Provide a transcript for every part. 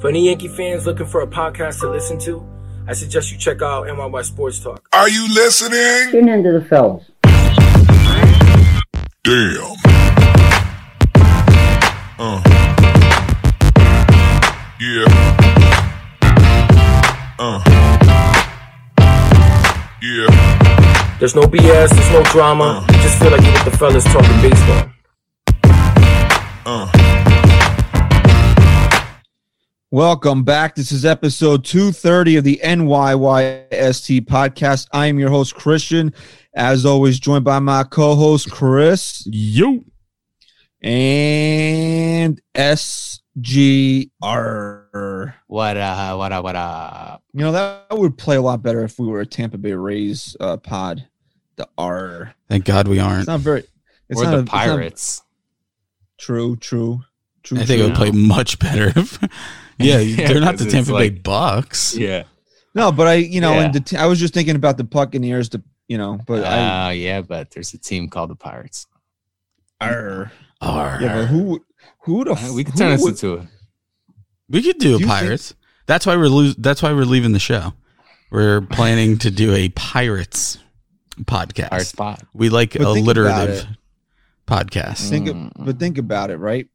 For any Yankee fans looking for a podcast to listen to, I suggest you check out NYY Sports Talk. Are you listening? Tune into the fellas. Damn. Uh. Yeah. Uh. Yeah. There's no BS, there's no drama. You just feel like you're with the fellas talking baseball. Uh. Welcome back. This is episode 230 of the NYYST podcast. I am your host, Christian. As always, joined by my co host, Chris You. and SGR. What uh what up what up? You know, that would play a lot better if we were a Tampa Bay Rays uh, pod. The R. Thank God we aren't. It's not very. It's or not the a- it's not- Pirates. true, true, true. I think it would play much better. if- yeah, Yeah, they're not the Tampa Bay like- Bucks. yeah. No, but I, you know, Yeah. and the t- I was just thinking about the Buccaneers. The you know, but I. Uh, yeah, but there's a team called the Pirates. R. Arr. Yeah, but who? Who the? Uh, we could turn this would- into a we could do Do a you Pirates. That's why we're lose. That's why we're leaving the show. We're planning to do a Pirates podcast. Pirate spot. We like But alliterative it. podcast. Think, of, Mm. but think about it, right?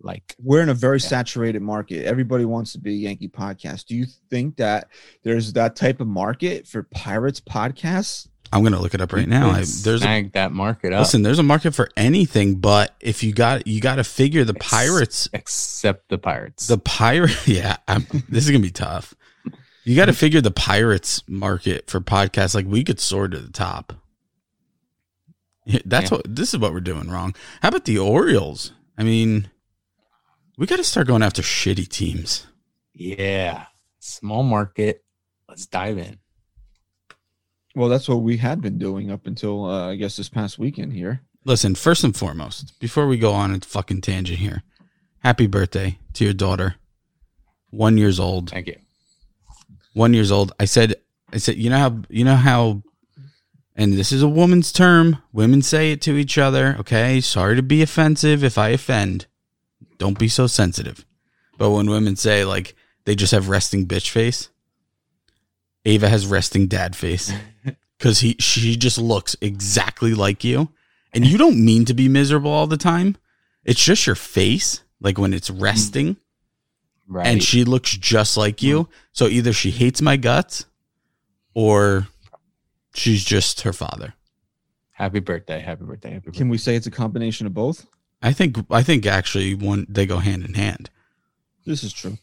Like We're in a very Yeah. saturated market. Everybody wants to be a Yankee podcast. Do you think that there's that type of market for Pirates podcasts? I'm gonna look it up right now. I, Let's there's a, that market up. listen. There's a market for anything, but if you got you got to figure the Ex- Pirates except the Pirates. The pirate, yeah, I'm, this is gonna be tough. You got to figure the pirates market for podcasts. Like we could soar to the top. That's Yeah. what this is what we're doing wrong. How about the Orioles? I mean, we got to start going after shitty teams. yeah, small market. Let's dive in. Well, that's what we had been doing up until uh, I guess this past weekend here. Listen, first and foremost, before we go on a fucking tangent here, happy birthday to your daughter, one years old. Thank you. one years old. I said, I said, you know how, you know how, and this is a woman's term. Women say it to each other. Okay. Sorry to be offensive if I offend. Don't be so sensitive. But when women say like they just have resting bitch face, Ava has resting dad face because he, she just looks exactly like you. And you don't mean to be miserable all the time. It's just your face, like when it's resting Right. and she looks just like you. Mm-hmm. So either she hates my guts or she's just her father. happy birthday. Happy birthday. Happy birthday. Can we say it's a combination of both? I think I think actually one they go hand in hand. This is true.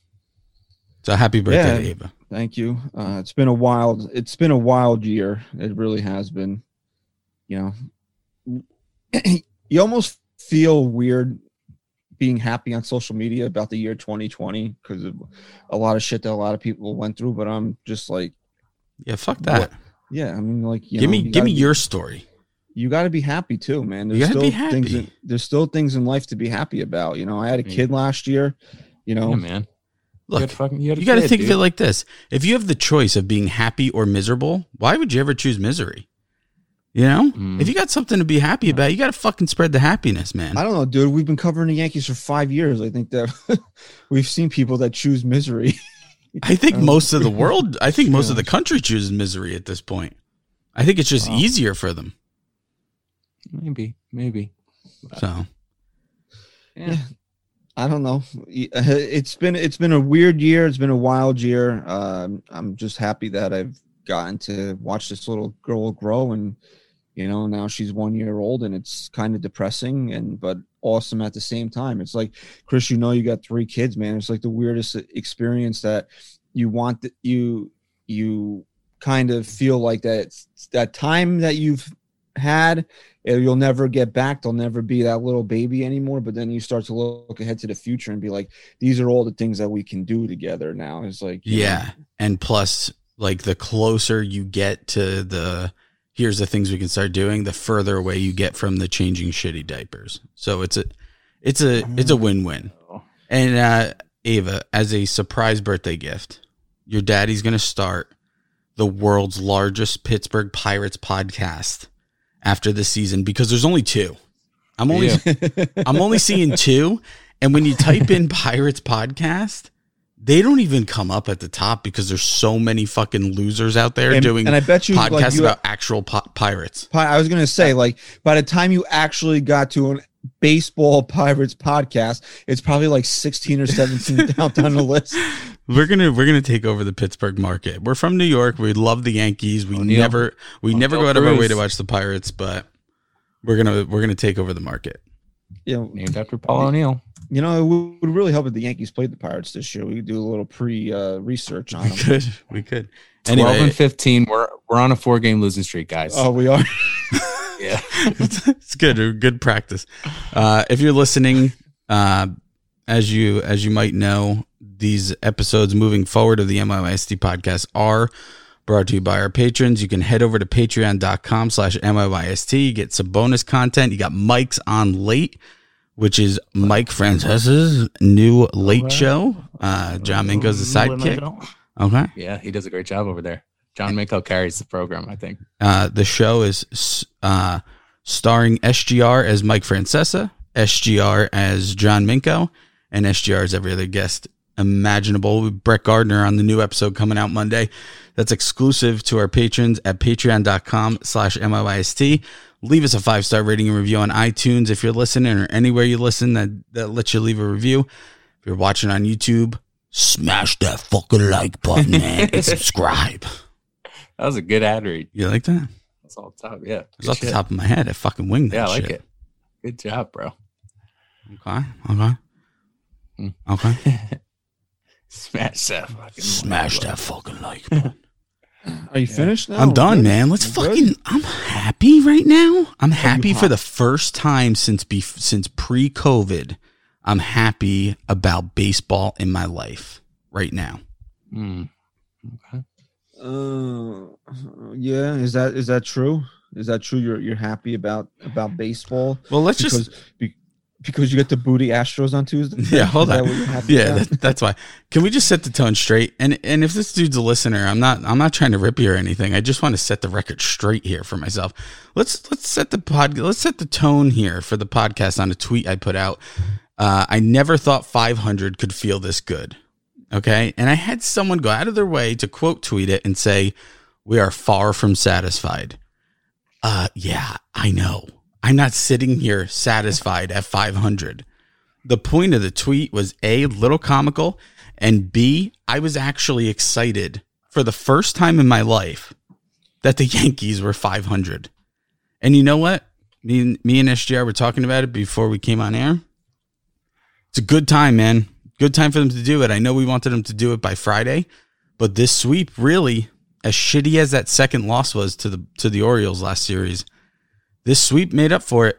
So happy birthday, Yeah. Ava. Thank you. Uh, it's been a wild. It's been a wild year. It really has been. You know, you almost feel weird being happy on social media about the year 2020 because of a lot of shit that a lot of people went through. But I'm just like, Yeah, fuck that. yeah. I mean, like, you give know, me give me be- your story. You got to be happy too, man. You still be things. In, there's still things in life to be happy about. You know, I had a kid last year. You know, Yeah, man. you Look, had fucking, you, you got to kid, think of it like this. If you have the choice of being happy or miserable, why would you ever choose misery? You know? Mm. If you got something to be happy about, you got to fucking spread the happiness, man. I don't know, dude. We've been covering the Yankees for five years. I think that we've seen people that choose misery. I think Um, most of the world, I think most of the country chooses misery at this point. I think it's just Wow. easier for them. Maybe, maybe. So Yeah. I don't know. It's been it's been a weird year. It's been a wild year. Um, I'm just happy that I've gotten to watch this little girl grow, and you know now she's one year old, and it's kind of depressing and but awesome at the same time. It's like Chris, you know, you got three kids, man. It's like the weirdest experience that you want that you you kind of feel like that that time that you've had you'll never get back. They'll never be that little baby anymore. But then you start to look ahead to the future and be like these are all the things that we can do together now. It's like you know, yeah, and plus, like the closer you get to the here's the things we can start doing, the further away you get from the changing shitty diapers. So it's a it's a it's a win win. And uh, Ava, as a surprise birthday gift, your daddy's going to start the world's largest Pittsburgh Pirates podcast after this season because there's only two. I'm only I'm only seeing two, and when you type in Pirates podcast, they don't even come up at the top because there's so many fucking losers out there and, doing and I bet you podcasts like you, about actual pi- pirates. I was gonna say like by the time you actually got to an baseball pirates podcast, it's probably like sixteen or seventeen down down the list. We're gonna we're gonna take over the Pittsburgh market. We're from New York. We love the Yankees. We O'Neill. never we never go out of our way Cruz. to watch the Pirates, but we're gonna we're gonna take over the market. You know, Named after Paul O'Neill. you know, it would would really help if the Yankees played the Pirates this year. We could do a little pre uh, research on We them. could we could. 12 and 15. We're we're on a four game losing streak, guys. Oh, we are. yeah. it's, it's good good practice. Uh, if you're listening, uh, as you as you might know, these episodes moving forward of the NYYST podcast are brought to you by our patrons. You can head over to patreon.com slash NYYST, get some bonus content. You got Mike's on late, which is Mike Francesa's new late Alright. show. Uh, John Minko's the sidekick. Okay. Yeah, he does a great job over there. John Minko carries the program, I think. Uh, the show is uh, starring SGR as Mike Francesa, SGR as John Minko, and SGR as every other guest imaginable. Brett Gardner on the new episode coming out Monday. That's exclusive to our patrons at patreon.com slash NYYST. Leave us a five star rating and review on iTunes if you're listening or anywhere you listen that, that lets you leave a review. If you're watching on YouTube, smash that fucking like button, man, and subscribe. That was a good ad read. You like that? That's all top. Yeah. It was good off the top of my head. I fucking winged that Yeah, I like shit. it. Good job, bro. Okay. Okay. Okay. Smash that fucking Smash that fucking like button. Are you finished now? I'm done, Good? man. Let's You good? fucking. I'm happy right now. I'm happy for the first time since be since pre-COVID. I'm happy about baseball in my life right now. Mm. Okay. Uh, yeah. Is that is that true? Is that true? You're you're happy about about baseball Well, let's because just. be, because you get the booty Astros on Tuesday. Yeah, hold that on. happy Yeah, that, that's why. Can we just set the tone straight? And and if this dude's a listener, I'm not I'm not trying to rip you or anything. I just want to set the record straight here for myself. Let's let's set the pod let's set the tone here for the podcast on a tweet I put out. Uh, I never thought 500 could feel this good. Okay, and I had someone go out of their way to quote tweet it and say, "We are far from satisfied." Uh, yeah, I know. I'm not sitting here satisfied at 500 the point of the tweet was a little comical and b i was actually excited for the first time in my life that the yankees were 500 and you know what? Me and, me and sgr were talking about it before we came on air. It's a good time man. Good time for them to do it. I know we wanted them to do it by friday but this sweep really as shitty as that second loss was to the to the orioles last series this sweep made up for it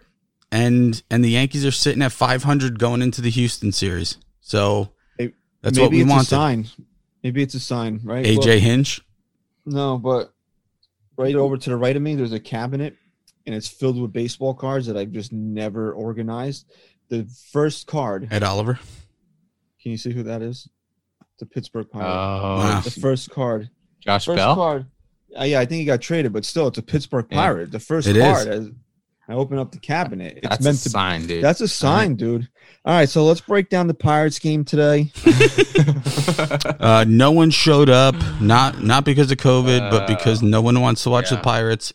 and and the Yankees are sitting at 500 going into the Houston series. So Hey, that's Maybe what we it's a sign. Maybe it's a sign, right? AJ Look, Hinch. no, but right over to the right of me, there's a cabinet, and it's filled with baseball cards that I've just never organized. The first card. Ed Oliver. Can you see who that is? The Pittsburgh Oh, Pirates. Wow. the first card. Josh First Bell. card. Uh, yeah, I think he got traded, but still, it's a Pittsburgh Yeah. Pirate. The first It is. card. As I open up the cabinet. It's That's meant a to. sign, dude. That's a sign, dude. All right, so let's break down the Pirates game today. Uh, no one showed up, not not because of COVID, but because no one wants to watch the. Pirates.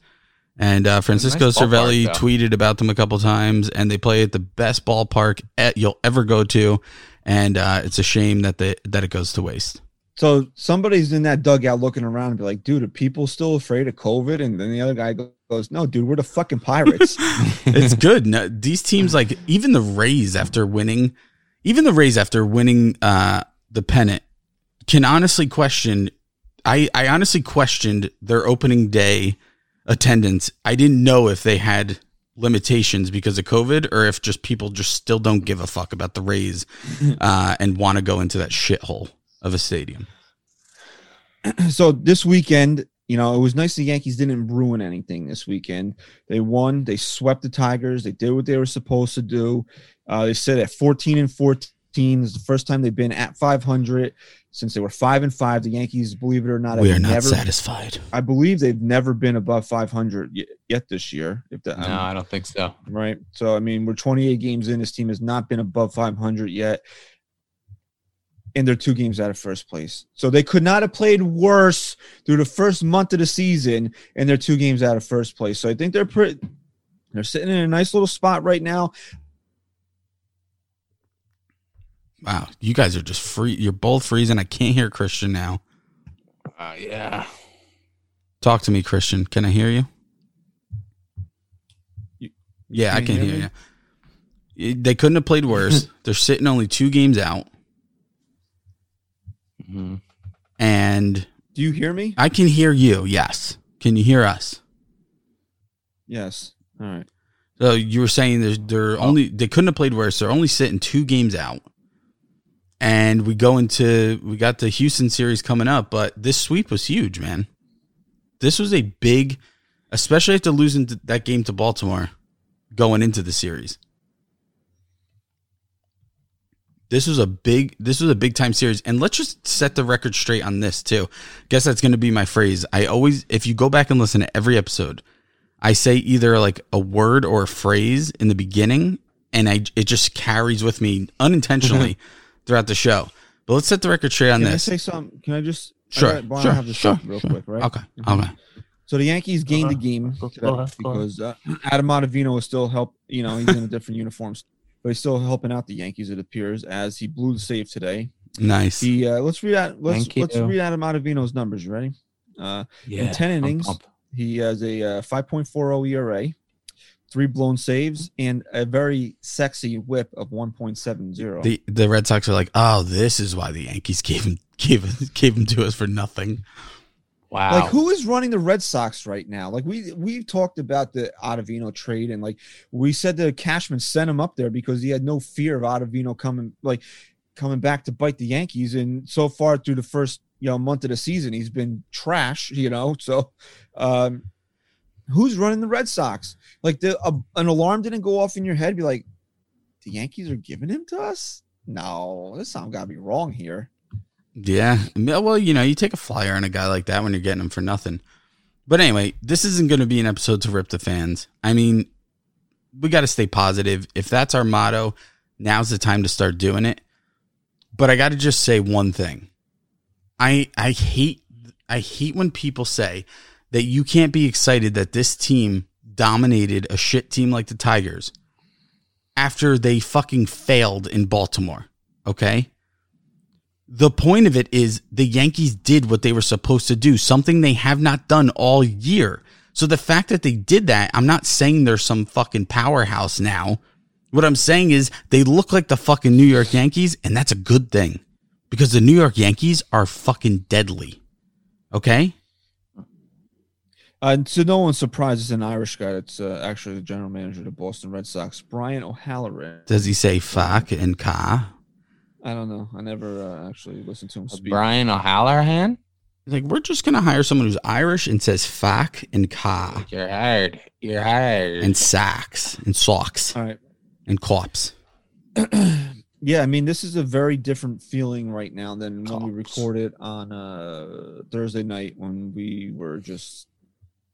And uh, Francisco Nice Cervelli though. tweeted about them a couple times, and they play at the best ballpark at, you'll ever go to. And uh, it's a shame that they, that it goes to waste. So somebody's in that dugout looking around and be like, dude, are people still afraid of COVID? And then the other guy goes, no, dude, we're the fucking Pirates. it's good. No, these teams, like even the Rays, after winning, even the Rays after winning uh, the pennant, can honestly question. I I honestly questioned their opening day attendance. I didn't know if they had limitations because of COVID or if just people just still don't give a fuck about the Rays uh, and want to go into that shithole of a stadium. so this weekend, you know, it was nice the Yankees didn't ruin anything this weekend. They won, they swept the Tigers, they did what they were supposed to do. Uh, they sit at 14 and 14. It's the first time they've been at 500 since they were five and five. The Yankees, believe it or not, we are not never, satisfied. I believe they've never been above 500 yet, yet this year. If that, no, I don't think so. right? So I mean, we're 28 games in. This team has not been above 500 yet. And they're two games out of first place. So they could not have played worse through the first month of the season, and they're two games out of first place. So I think they're pretty. They're sitting in a nice little spot right now. Wow, you guys are just free. You're both freezing. I can't hear Christian now. Uh, yeah. Talk to me, Christian. Can I hear you? You- yeah, I can can hear, hear you. They couldn't have played worse. They're sitting only two games out, hmm and Do you hear me? I can hear you. Yes, can you hear us? Yes. All right. So you were saying they're, they're only they couldn't have played worse. They're only sitting two games out, and we go into we got the Houston series coming up. But this sweep was huge, man. This was a big, especially after losing that game to Baltimore, going into the series. This was a big this was a big time series. And let's just set the record straight on this too. Guess that's gonna be my phrase. I always if you go back and listen to every episode, I say either like a word or a phrase in the beginning, and I it just carries with me unintentionally throughout the show. But let's set the record straight on Can I this. say something? Can I just? I Sure, got- well, I sure, have this sure, up real sure. quick, right? Okay, Mhm. okay. So the Yankees gained the Uh-huh. game Go- today go ahead, go ahead. because uh, Adam Ottavino is still help. You know, he's in a different uniforms, but he's still helping out the Yankees. It appears as he blew the save today. Nice. He uh, let's read out. Let's Thank let's you. read Adam Ottavino's numbers. You ready? Uh, Yeah. 10 I'm innings. he has a uh, 5.40 ERA, three blown saves, and a very sexy whip of 1.70. The the Red Sox are like, oh, this is why the Yankees gave him gave gave him to us for nothing. Wow. Like who is running the Red Sox right now? Like we we've talked about the Ottavino trade and like we said the Cashman sent him up there because he had no fear of Ottavino coming like coming back to bite the Yankees. And so far through the first you know month of the season, he's been trash. You know, so um, who's running the Red Sox? Like the uh, an alarm didn't go off in your head. Be like, the Yankees are giving him to us. No, this something got to be wrong here. Yeah. Well, you know, you take a flyer on a guy like that when you're getting him for nothing. But anyway, this isn't going to be an episode to rip the fans. I mean, we got to stay positive. If that's our motto, now's the time to start doing it. But I got to just say one thing. I I hate I hate when people say that you can't be excited that this team dominated a shit team like the Tigers after they fucking failed in Baltimore. Okay? The point of it is the Yankees did what they were supposed to do, something they have not done all year. So the fact that they did that, I'm not saying they're some fucking powerhouse now. What I'm saying is they look like the fucking New York Yankees, and that's a good thing because the New York Yankees are fucking deadly. Okay? Uh, to no one's surprise, it's an Irish guy. It's uh, actually the general manager of the Boston Red Sox, Brian O'Halloran. Does he say fuck and ka? I don't know. I never uh, actually listened to him speak. Brian O'Halloran? Like, we're just going to hire someone who's Irish and says fuck and ka You're hired. You're hired. and sacks and socks All right. and cops. yeah, I mean, this is a very different feeling right now than when we recorded on uh, Thursday night when we were just.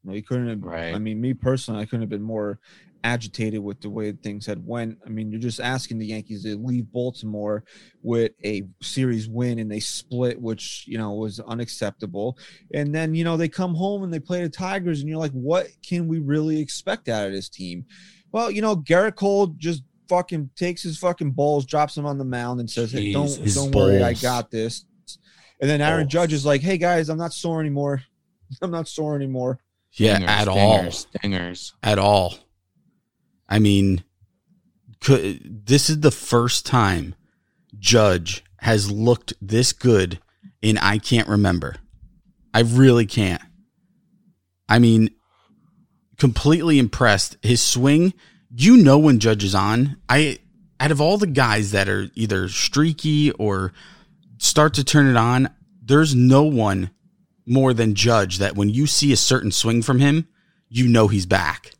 We couldn't have. Right. I mean, me personally, I couldn't have been more agitated with the way things had went. I mean, you're just asking the Yankees to leave Baltimore with a series win and they split, which you know was unacceptable. And then you know they come home and they play the Tigers, and you're like, what can we really expect out of this team? Well, you know, Gerrit Cole just fucking takes his fucking balls, drops them on the mound, and says, "Hey, don't don't worry, I got this." And then Aaron Balls. Judge is like, "Hey guys, I'm not sore anymore. I'm not sore anymore." Yeah, Stingers, at all. stingers, Stingers. At all. I mean, could, this is the first time Judge has looked this good in I can't remember. I really can't. I mean, completely impressed. His swing, you know when Judge is on. I out of all the guys that are either streaky or start to turn it on, there's no one more than Judge that when you see a certain swing from him, you know he's back.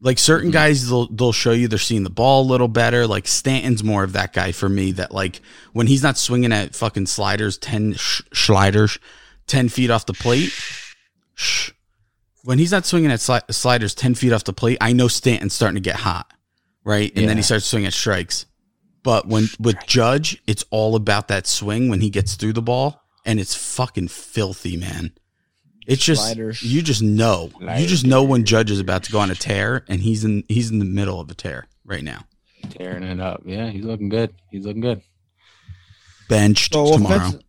Like certain mm-hmm. guys, they'll they'll show you they're seeing the ball a little better. Like Stanton's more of that guy for me. That like when he's not swinging at fucking sliders, ten sh- sliders, ten feet off the plate. Shh. When he's not swinging at sli- sliders ten feet off the plate, I know Stanton's starting to get hot, right? And then he starts swinging at strikes. But when with Judge, it's all about that swing when he gets through the ball, and it's fucking filthy, man. It's just Slider. you just know you just know when Judge is about to go on a tear, and he's in he's in the middle of a tear right now. Tearing it up. Yeah, he's looking good. He's looking good. Benched So tomorrow. offensi-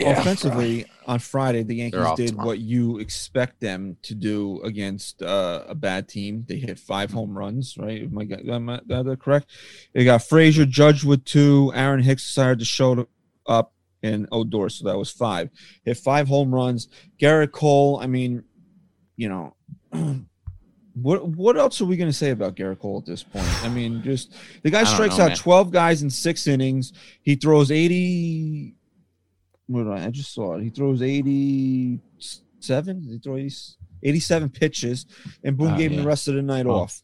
Yeah. offensively on Friday, the Yankees did tomorrow. what you expect them to do against uh, a bad team. They hit five home runs, right? Am I, got- am I that that correct? They got Frazier, Judge with two. Aaron Hicks decided to show up, and Odor, so that was five. Hit five home runs. Gerrit Cole. I mean, you know. What what else are we going to say about Gerrit Cole at this point? I mean, just the guy strikes know, out man. 12 guys in 6 innings. He throws 80 what I, I just saw it. He throws 87. Did he throw 80, 87 pitches and Boone Oh, uh, gave him the rest of the night Oh. off.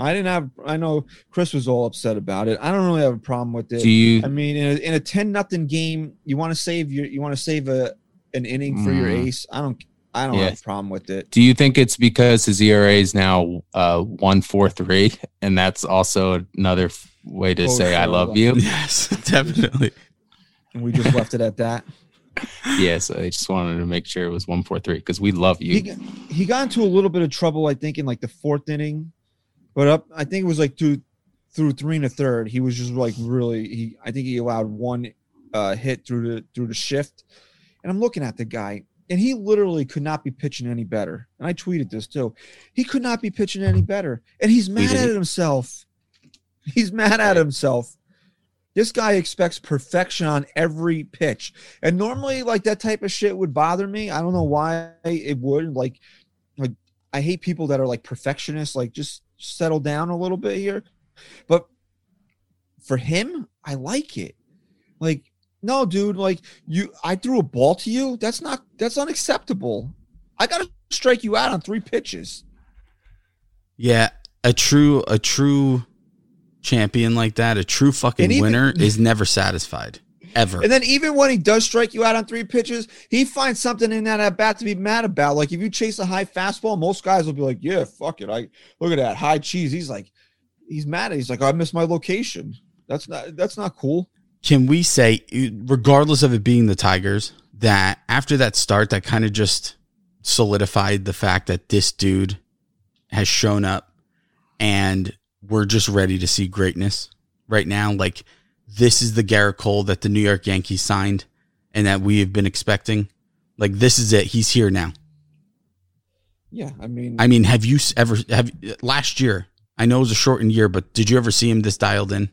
I didn't have I know Chris was all upset about it. I don't really have a problem with it. Do you I mean, in a, in a 10 nothing game, you want to save your you want to save a an inning for your Mm. ace. I don't I don't Yeah. have a problem with it. do you think it's because his ERA is now uh one four three, and that's also another f- way to Oh, say I love you? yes, definitely. And we just left it at that. yes, I just wanted to make sure it was one four three because we love you. he, he got into a little bit of trouble, I think, in like the fourth inning, but up, I think it was like two through three and a third. He was just like really, he, I think he allowed one uh, hit through the through the shift, and I'm looking at the guy, and he literally could not be pitching any better. And I tweeted this too. He could not be pitching any better, and he's mad Tweeted at himself. He's mad at himself. This guy expects perfection on every pitch. And normally, like that type of shit would bother me. I don't know why it would. Like, like I hate people that are like perfectionists. Like, just settle down a little bit here. But for him, I like it. Like, no, dude. Like, you, I threw a ball to you. That's not. That's unacceptable. I gotta strike you out on three pitches. Yeah, a true a true champion like that, a true fucking even- winner is never satisfied ever. And then even when he does strike you out on three pitches, he finds something in that at bat to be mad about. Like if you chase a high fastball, most guys will be like, "Yeah, fuck it, I look at that high cheese." He's like, he's mad. He's like, "I missed my location." That's not that's not cool. Can we say, regardless of it being the Tigers, that after that start, that kind of just solidified the fact that this dude has shown up and we're just ready to see greatness right now? Like, this is the Gerrit Cole that the New York Yankees signed and that we have been expecting. Like, this is it. He's here now. Yeah, I mean, I mean, have you ever, have last year? I know it was a shortened year, but did you ever see him this dialed in?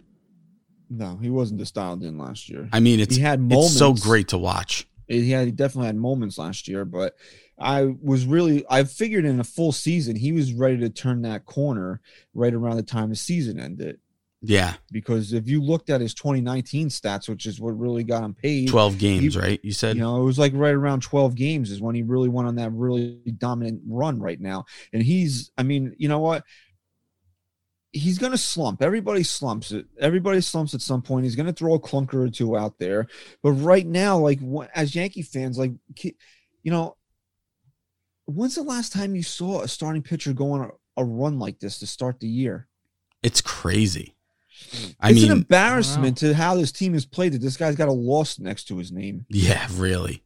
no, he wasn't this dialed in last year. I mean, it's, he had it's moments. so great to watch. He had he definitely had moments last year, but I was really I figured in a full season he was ready to turn that corner right around the time the season ended. Yeah. Because if you looked at his 2019 stats, which is what really got him paid, 12 games, He- right? You said you know, it was like right around 12 games is when he really went on that really dominant run right now. And he's, I mean, you know what? He's going to slump. Everybody slumps it. Everybody slumps at some point. He's going to throw a clunker or two out there. But right now, like as Yankee fans, like, you know, when's the last time you saw a starting pitcher go on a, a run like this to start the year? it's crazy. I it's mean, an embarrassment to how this team has played that this guy's got a loss next to his name. yeah, really.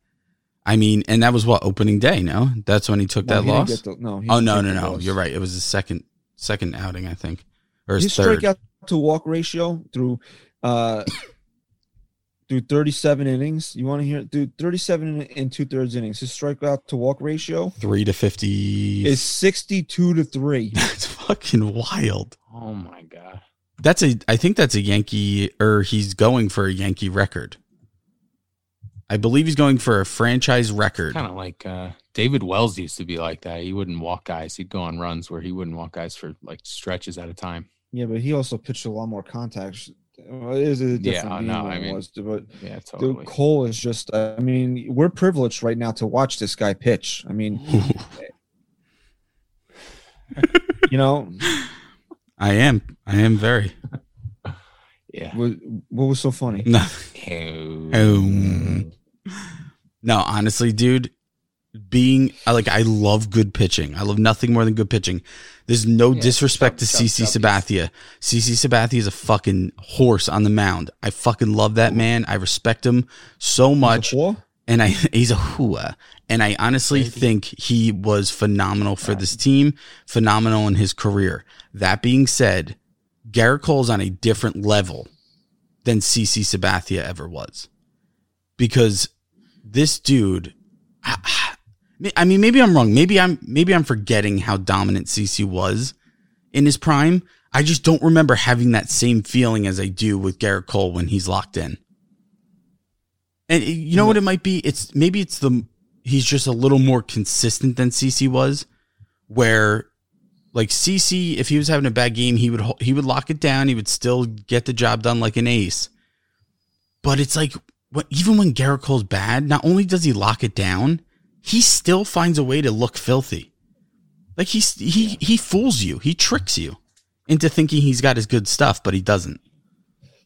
I mean, and that was what opening day, no? That's when he took No, that he didn't loss. get the- no, he oh didn't no, take no, the no. loss. You're right. It was his second second outing, I think. Or his his third. strikeout to walk ratio through uh through 37 innings. You want to hear through 37 and two thirds innings. His strikeout to walk ratio 3 to 50 is 62 to 3. That's fucking wild. Oh my god. That's a I think that's a Yankee or he's going for a Yankee record. I believe he's going for a franchise record. Kind of like uh, David Wells used to be like that. He wouldn't walk guys. He'd go on runs where he wouldn't walk guys for like stretches at a time. Yeah, but he also pitched a lot more contacts. Well, it is a different Yeah, no, I it mean, was, but Yeah, dude, totally. Cole is just. I mean, we're privileged right now to watch this guy pitch. I mean, you know, I am. I am very. Yeah. what, what was so funny? No. Um, no, honestly, dude, being I like I love good pitching. I love nothing more than good pitching. There's no Yeah, disrespect chub- to CC. Sabathia. CC Sabathia is a fucking horse on the mound. I fucking love that man. I respect him so much. Before? And I he's a hua. And I honestly think he was phenomenal for this team, phenomenal in his career. That being said, Gerrit Cole's on a different level than CC Sabathia ever was. Because this dude I, I mean maybe I'm wrong. Maybe I'm maybe I'm forgetting how dominant CC was in his prime. I just don't remember having that same feeling as I do with Gerrit Cole when he's locked in. And you know what it might be? It's maybe it's the he's just a little more consistent than CC was, where like CC, if he was having a bad game, he would he would lock it down. He would still get the job done like an ace. But it's like what even when Gerrit Cole's bad, not only does he lock it down, he still finds a way to look filthy. Like he's he he fools you, he tricks you into thinking he's got his good stuff, but he doesn't.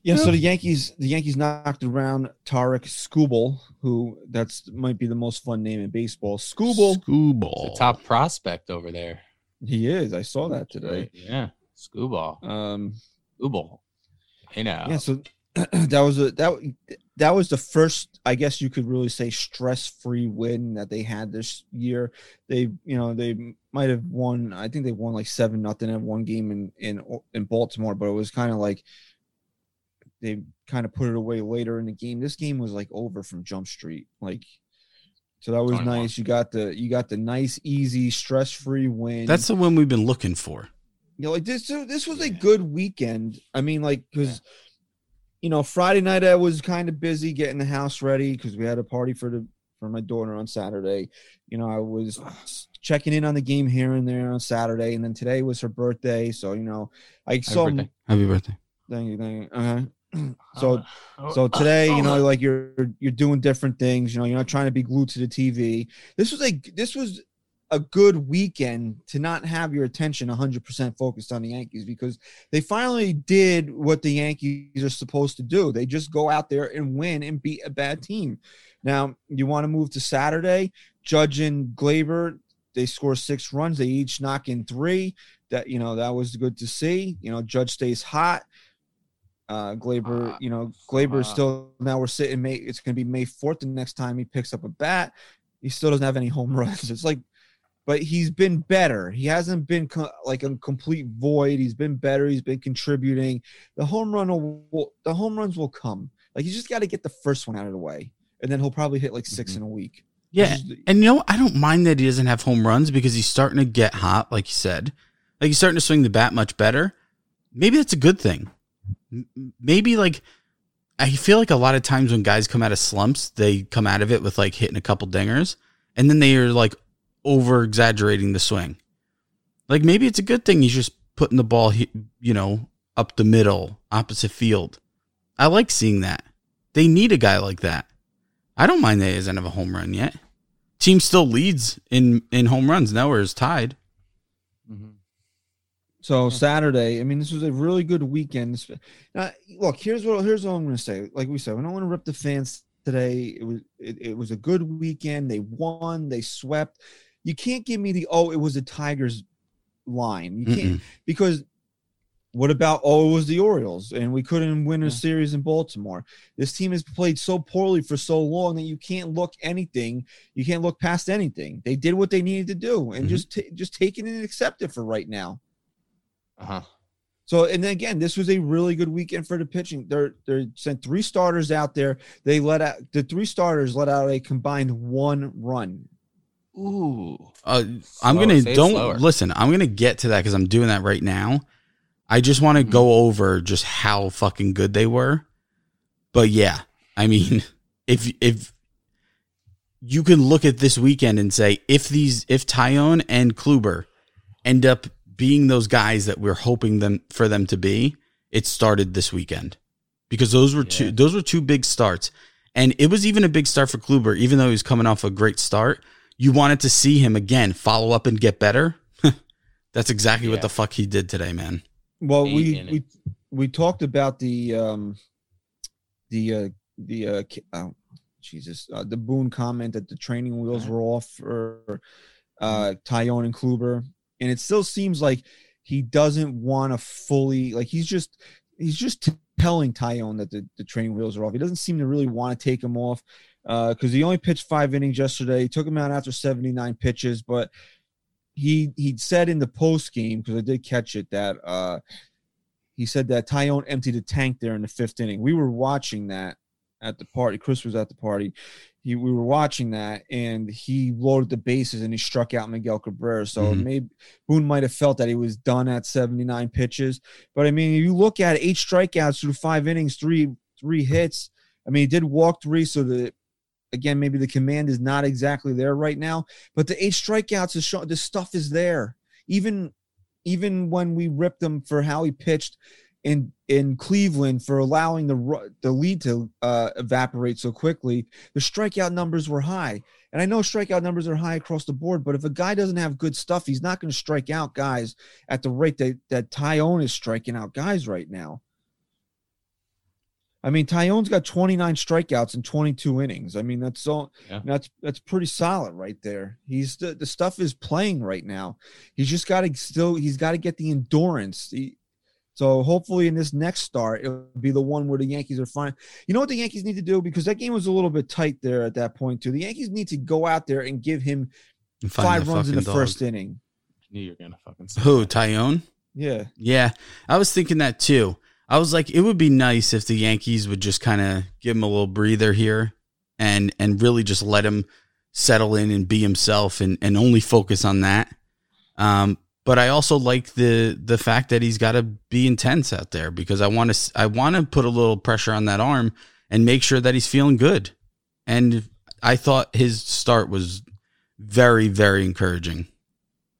Yeah, so the Yankees, the Yankees knocked around Tarik Skubal, who that's might be the most fun name in baseball. Skubal, Schoolball. The top prospect over there. he is. I saw that today. Yeah. Scooball. Um, Scooball. Hey now. yeah, so that was a that that was the first, I guess you could really say, stress-free win that they had this year. They, you know, they might have won. I think they won like seven nothing at one game in in in Baltimore, but it was kind of like they kind of put it away later in the game. This game was like over from Jump Street, like. So that was nice. You got the you got the nice, easy, stress-free win. That's the one we've been looking for. you know, like this. This was a good weekend. I mean, like because you know Friday night I was kind of busy getting the house ready because we had a party for the for my daughter on Saturday. You know, I was checking in on the game here and there on Saturday, and then today was her birthday. So you know, I saw. birthday. Happy birthday. Thank you, thank you. Uh-huh. So uh-huh. so today, you know, oh. like you're you're doing different things. You know, you're not trying to be glued to the TV. This was a this was a good weekend to not have your attention 100% focused on the Yankees because they finally did what the Yankees are supposed to do. They just go out there and win and beat a bad team. Now, you want to move to Saturday, Judge and Gleyber, they score six runs. They each knock in three. That you know that was good to see. You know, Judge stays hot. Uh, Gleyber, Uh, you know, Gleyber is uh, still now we're sitting May. It's going to be May fourth. The next time he picks up a bat, he still doesn't have any home runs. It's like, but he's been better. He hasn't been co- like a complete void. He's been better. He's been contributing. The home run will, will the home runs will come. Like you just got to get the first one out of the way, and then he'll probably hit like 6 Mhm. in a week. Yeah. Is- And you know, I don't mind that he doesn't have home runs because he's starting to get hot, like you said. Like he's starting to swing the bat much better. Maybe that's a good thing. Maybe like I feel like a lot of times when guys come out of slumps, they come out of it with like hitting a couple dingers, and then they are like over exaggerating the swing. Like maybe it's a good thing he's just putting the ball, you know, up the middle, opposite field. I like seeing that. They need a guy like that. I don't mind that he doesn't have a home run yet. Team still leads in in home runs now, is tied. Mhm. So Saturday, I mean, this was a really good weekend. Now, look, here's what here's what I'm going to say. Like we said, we don't want to rip the fans today. It was it, it was a good weekend. They won. They swept. You can't give me the oh, it was the Tigers line. You can't Mm-mm. because what about oh, it was the Orioles and we couldn't win a Yeah. series in Baltimore. This team has played so poorly for so long that you can't look anything. You can't look past anything. They did what they needed to do and Mhm. just ta- just take it and accept it for right now. Uh-huh. So and then again, this was a really good weekend for the pitching. They're they sent three starters out there. They let out the three starters let out a combined one run. Ooh. Uh, I'm gonna don't slower. listen. I'm gonna get to that because I'm doing that right now. I just want to Mhm. go over just how fucking good they were. But yeah, I mean, if if you can look at this weekend and say if these if Taillon and Kluber end up being those guys that we're hoping them for them to be, it started this weekend. Because those were two those were two big starts, and it was even a big start for Kluber, even though he was coming off a great start. You wanted to see him again follow up and get better. That's exactly what the fuck he did today, man. Well, Eight we we we talked about the um the uh the uh oh, Jesus, uh, the Boone comment that the training wheels were off for uh, Taillon and Kluber, and it still seems like he doesn't want to fully like he's just he's just telling Taillon that the, the training wheels are off. He doesn't seem to really want to take him off because uh, he only pitched five innings yesterday. He took him out after 79 pitches, but he he said in the post game because I did catch it that uh, he said that Taillon emptied the tank there in the fifth inning. We were watching that at the party. Chris was at the party. He, we were watching that, and he loaded the bases and he struck out Miguel Cabrera. So Mhm. maybe Boone might have felt that he was done at 79 pitches. But I mean, you look at eight strikeouts through five innings, three three hits. I mean, he did walk three, so the again maybe the command is not exactly there right now. But the eight strikeouts is showing the stuff is there. Even even when we ripped him for how he pitched in in Cleveland for allowing the the lead to uh, evaporate so quickly, the strikeout numbers were high. And I know strikeout numbers are high across the board, but if a guy doesn't have good stuff, he's not going to strike out guys at the rate that that Taillon is striking out guys right now. I mean, Taillon's got 29 strikeouts in 22 innings. I mean, that's so Yeah. that's that's pretty solid right there. He's the, the stuff is playing right now. He's just got to still he's got to get the endurance. He, so hopefully in this next start, it'll be the one where the Yankees are fine. You know what the Yankees need to do because that game was a little bit tight there at that point too. The Yankees need to go out there and give him And five runs in the dog. first inning. Knew you were gonna fucking say Who? Taillon? Yeah, Yeah, I was thinking that too. I was like, it would be nice if the Yankees would just kind of give him a little breather here, and and really just let him settle in and be himself, and and only focus on that. Um, but I also like the the fact that he's got to be intense out there because I want to I want to put a little pressure on that arm and make sure that he's feeling good. And I thought his start was very very encouraging.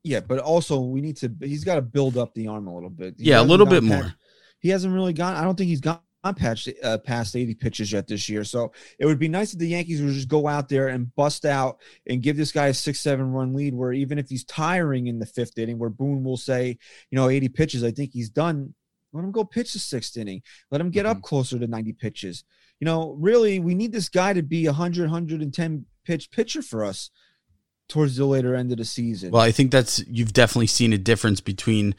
yeah, but also we need to. He's got to build up the arm a little bit. He Yeah, a little bit more. he hasn't really gone. I don't think he's gone past uh, past 80 pitches yet this year. So it would be nice if the Yankees would just go out there and bust out and give this guy a six seven run lead. Where even if he's tiring in the fifth inning, where Boone will say, you know, 80 pitches, I think he's done. Let him go pitch the sixth inning. Let him get up closer to 90 pitches. You know, really, we need this guy to be a 100, 110 pitch pitcher for us towards the later end of the season. Well, I think that's you've definitely seen a difference between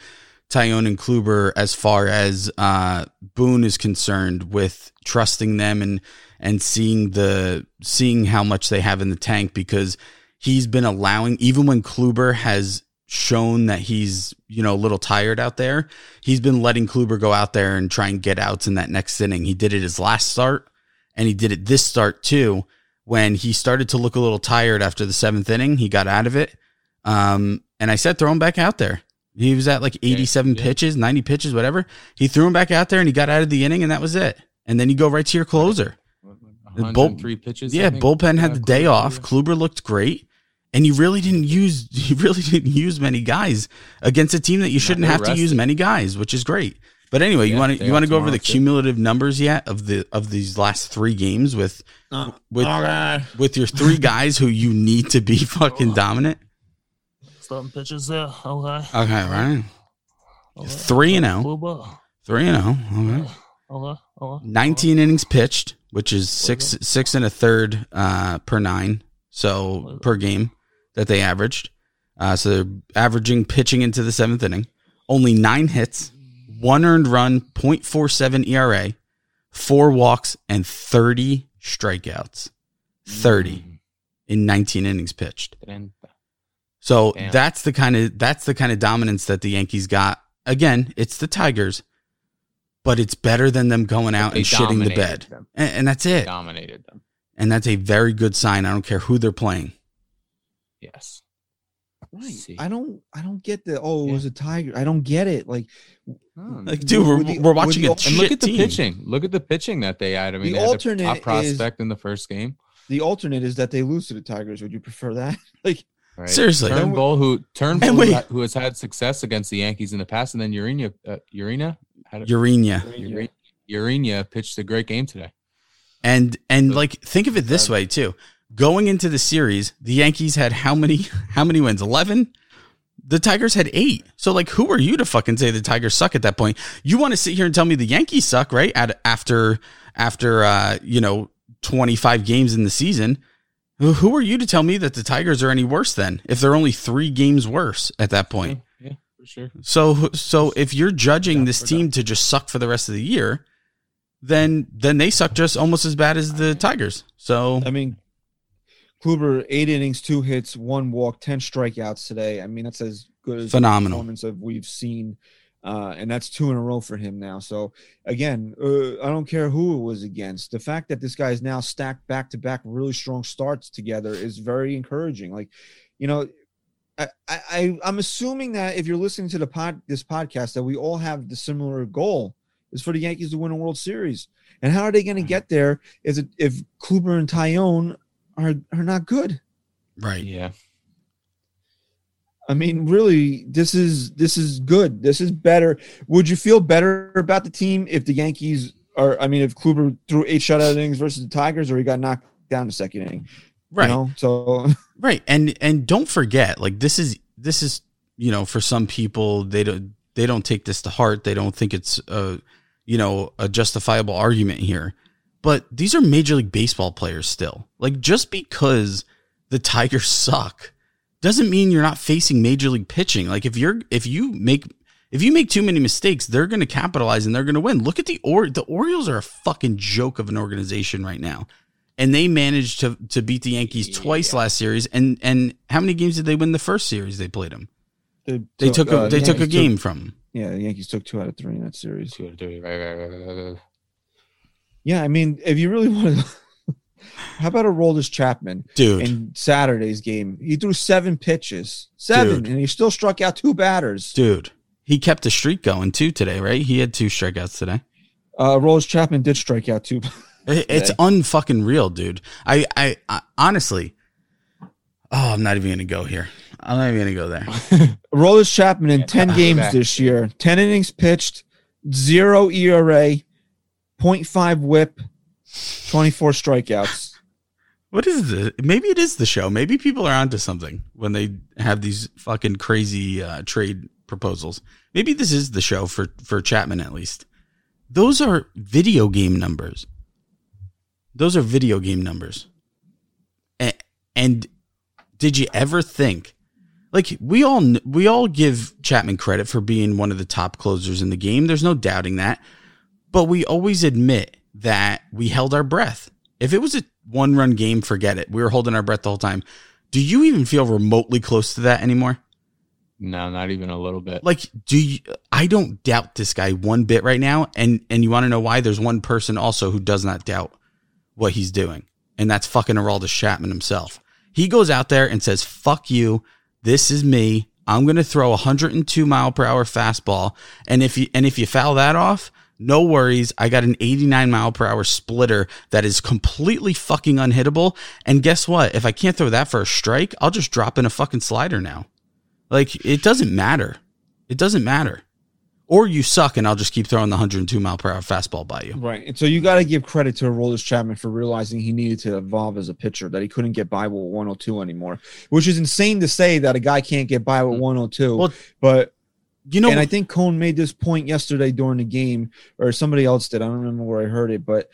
Taillon and Kluber as far as uh, Boone is concerned with trusting them and and seeing the seeing how much they have in the tank because he's been allowing even when Kluber has shown that he's you know a little tired out there he's been letting Kluber go out there and try and get outs in that next inning. He did it his last start and he did it this start too when he started to look a little tired after the seventh inning. He got out of it. Um, and I said throw him back out there he was at like 87 yeah. pitches 90 pitches whatever he threw him back out there and he got out of the inning and that was it and then you go right to your closer 103 pitches. Yeah, bullpen had uh, the day Kluber off. threw. Kluber looked great, and you really didn't use you really didn't use many guys against a team that you shouldn't they have to use many guys, which is great. But anyway, you want to you want to go over the tomorrow, too. cumulative numbers yet of the of these last three games with Uh, with okay. with your three guys who you need to be fucking dominant. Starting pitches there. Okay. Okay, right. okay. Three and oh. Three and oh. Okay. Okay. Okay. 19 innings pitched, which is six six and a third uh, per nine, so per game that they averaged. Uh, so they're averaging pitching into the seventh inning. Only nine hits, one earned run, 0.47 ERA, four walks, and 30 strikeouts. 30 in 19 innings pitched. Mm. So Damn. that's the kind of that's the kind of dominance that the Yankees got. Again, it's the Tigers, but it's better than them going out and shitting the bed. And, and that's it. Dominated them. And that's a very good sign. I don't care who they're playing. Yes. Right. See. I don't I don't get the oh it Yeah. was a tiger. I don't get it. Like hmm. Like, dude, we're, the- we're watching the- a and shit And look at the team. pitching. Look at the pitching that they had. I mean, The they had alternate top is- prospect in the first game. the alternate is that they lose to the Tigers. Would you prefer that? like Right? Seriously. Turnbull, who Turnbull, And who, who has had success against the Yankees in the past, and then Urania uh, Urena, Urania a, Urenia. Pitched a great game today. And and So- like think of it this way too. Going into the series, the Yankees had how many how many wins? 11? The Tigers had 8. So like who are you to fucking say the Tigers suck at that point? You want to sit here and tell me the Yankees suck, right? At after after uh, you know, 25 games in the season. Who, who are you to tell me that the Tigers are any worse then if they're only three games worse at that point? Yeah, for sure. So so if you're judging Yeah, this we're team to just suck for the rest of the year, then then they suck just almost as bad as the Tigers. So I mean, Kluber eight innings, two hits, one walk, ten strikeouts today. I mean, that's as good as Phenomenal. performance of we've seen, uh, and that's two in a row for him now. So again, uh, I don't care who it was against. The fact that this guy is now stacked back to back really strong starts together is very encouraging. Like, you know. I, I I'm assuming that if you're listening to the pod this podcast that we all have the similar goal is for the Yankees to win a World Series. And how are they going to get there is it if Kluber and Taillon are are not good? right. Yeah. I mean, really, this is this is good. This is better. Would you feel better about the team if the Yankees are? I mean, if Kluber threw eight shutout innings versus the Tigers, or he got knocked down the second inning, Right. You know, so Right. And and don't forget, like this is this is, you know, for some people they don't they don't take this to heart. They don't think it's a you know, a justifiable argument here. But these are major league baseball players still. Like just because the Tigers suck doesn't mean you're not facing major league pitching. Like if you're if you make if you make too many mistakes, they're going to capitalize and they're going to win. Look at the or the Orioles are a fucking joke of an organization right now. And they managed to to beat the Yankees twice last series. And and how many games did they win the first series they played them? they, They took a uh, they took a Yankees game from 'em. yeah, the Yankees took two out of three in that series. Two out of three. Right, right, right, right, right. Yeah, I mean, if you really want to, how about Aroldis Chapman? dude. in Saturday's game. He threw seven pitches, seven, Dude. and he still struck out two batters. dude, he kept the streak going too today, right? He had two strikeouts today. Uh, Rose Chapman did strike out two. It- It's unfucking real, dude. I, I, I honestly, oh, I'm not even gonna go here. I'm not even gonna go there. Aroldis Chapman in 10 back. games this year, 10 innings pitched, zero ERA, 0.5 whip, 24 strikeouts. What is this? Maybe it is the show. Maybe people are onto something when they have these fucking crazy uh, trade proposals. Maybe this is the show for for Chapman at least. Those are video game numbers. Those are video game numbers. And, and did you ever think like we all we all give Chapman credit for being one of the top closers in the game. There's no doubting that. But we always admit that we held our breath. If it was a one run game, forget it. We were holding our breath the whole time. Do you even feel remotely close to that anymore? No, not even a little bit. Like, do you, I don't doubt this guy one bit right now. And, and you want to know why? There's one person also who does not doubt what he's doing. And that's fucking Aroldis Chapman himself. He goes out there and says, fuck you. This is me. I'm going to throw a 102 mile per hour fastball. And if you, and if you foul that off, no worries. I got an 89 mile per hour splitter that is completely fucking unhittable. And guess what? If I can't throw that for a strike, I'll just drop in a fucking slider now. Like it doesn't matter. It doesn't matter. Or you suck and I'll just keep throwing the 102 mile per hour fastball by you. Right. And so you got to give credit to Aroldis Chapman for realizing he needed to evolve as a pitcher, that he couldn't get by with 102 anymore, which is insane to say that a guy can't get by with mm. 102. Well, but You know, and I think Cone made this point yesterday during the game, or somebody else did. I don't remember where I heard it, but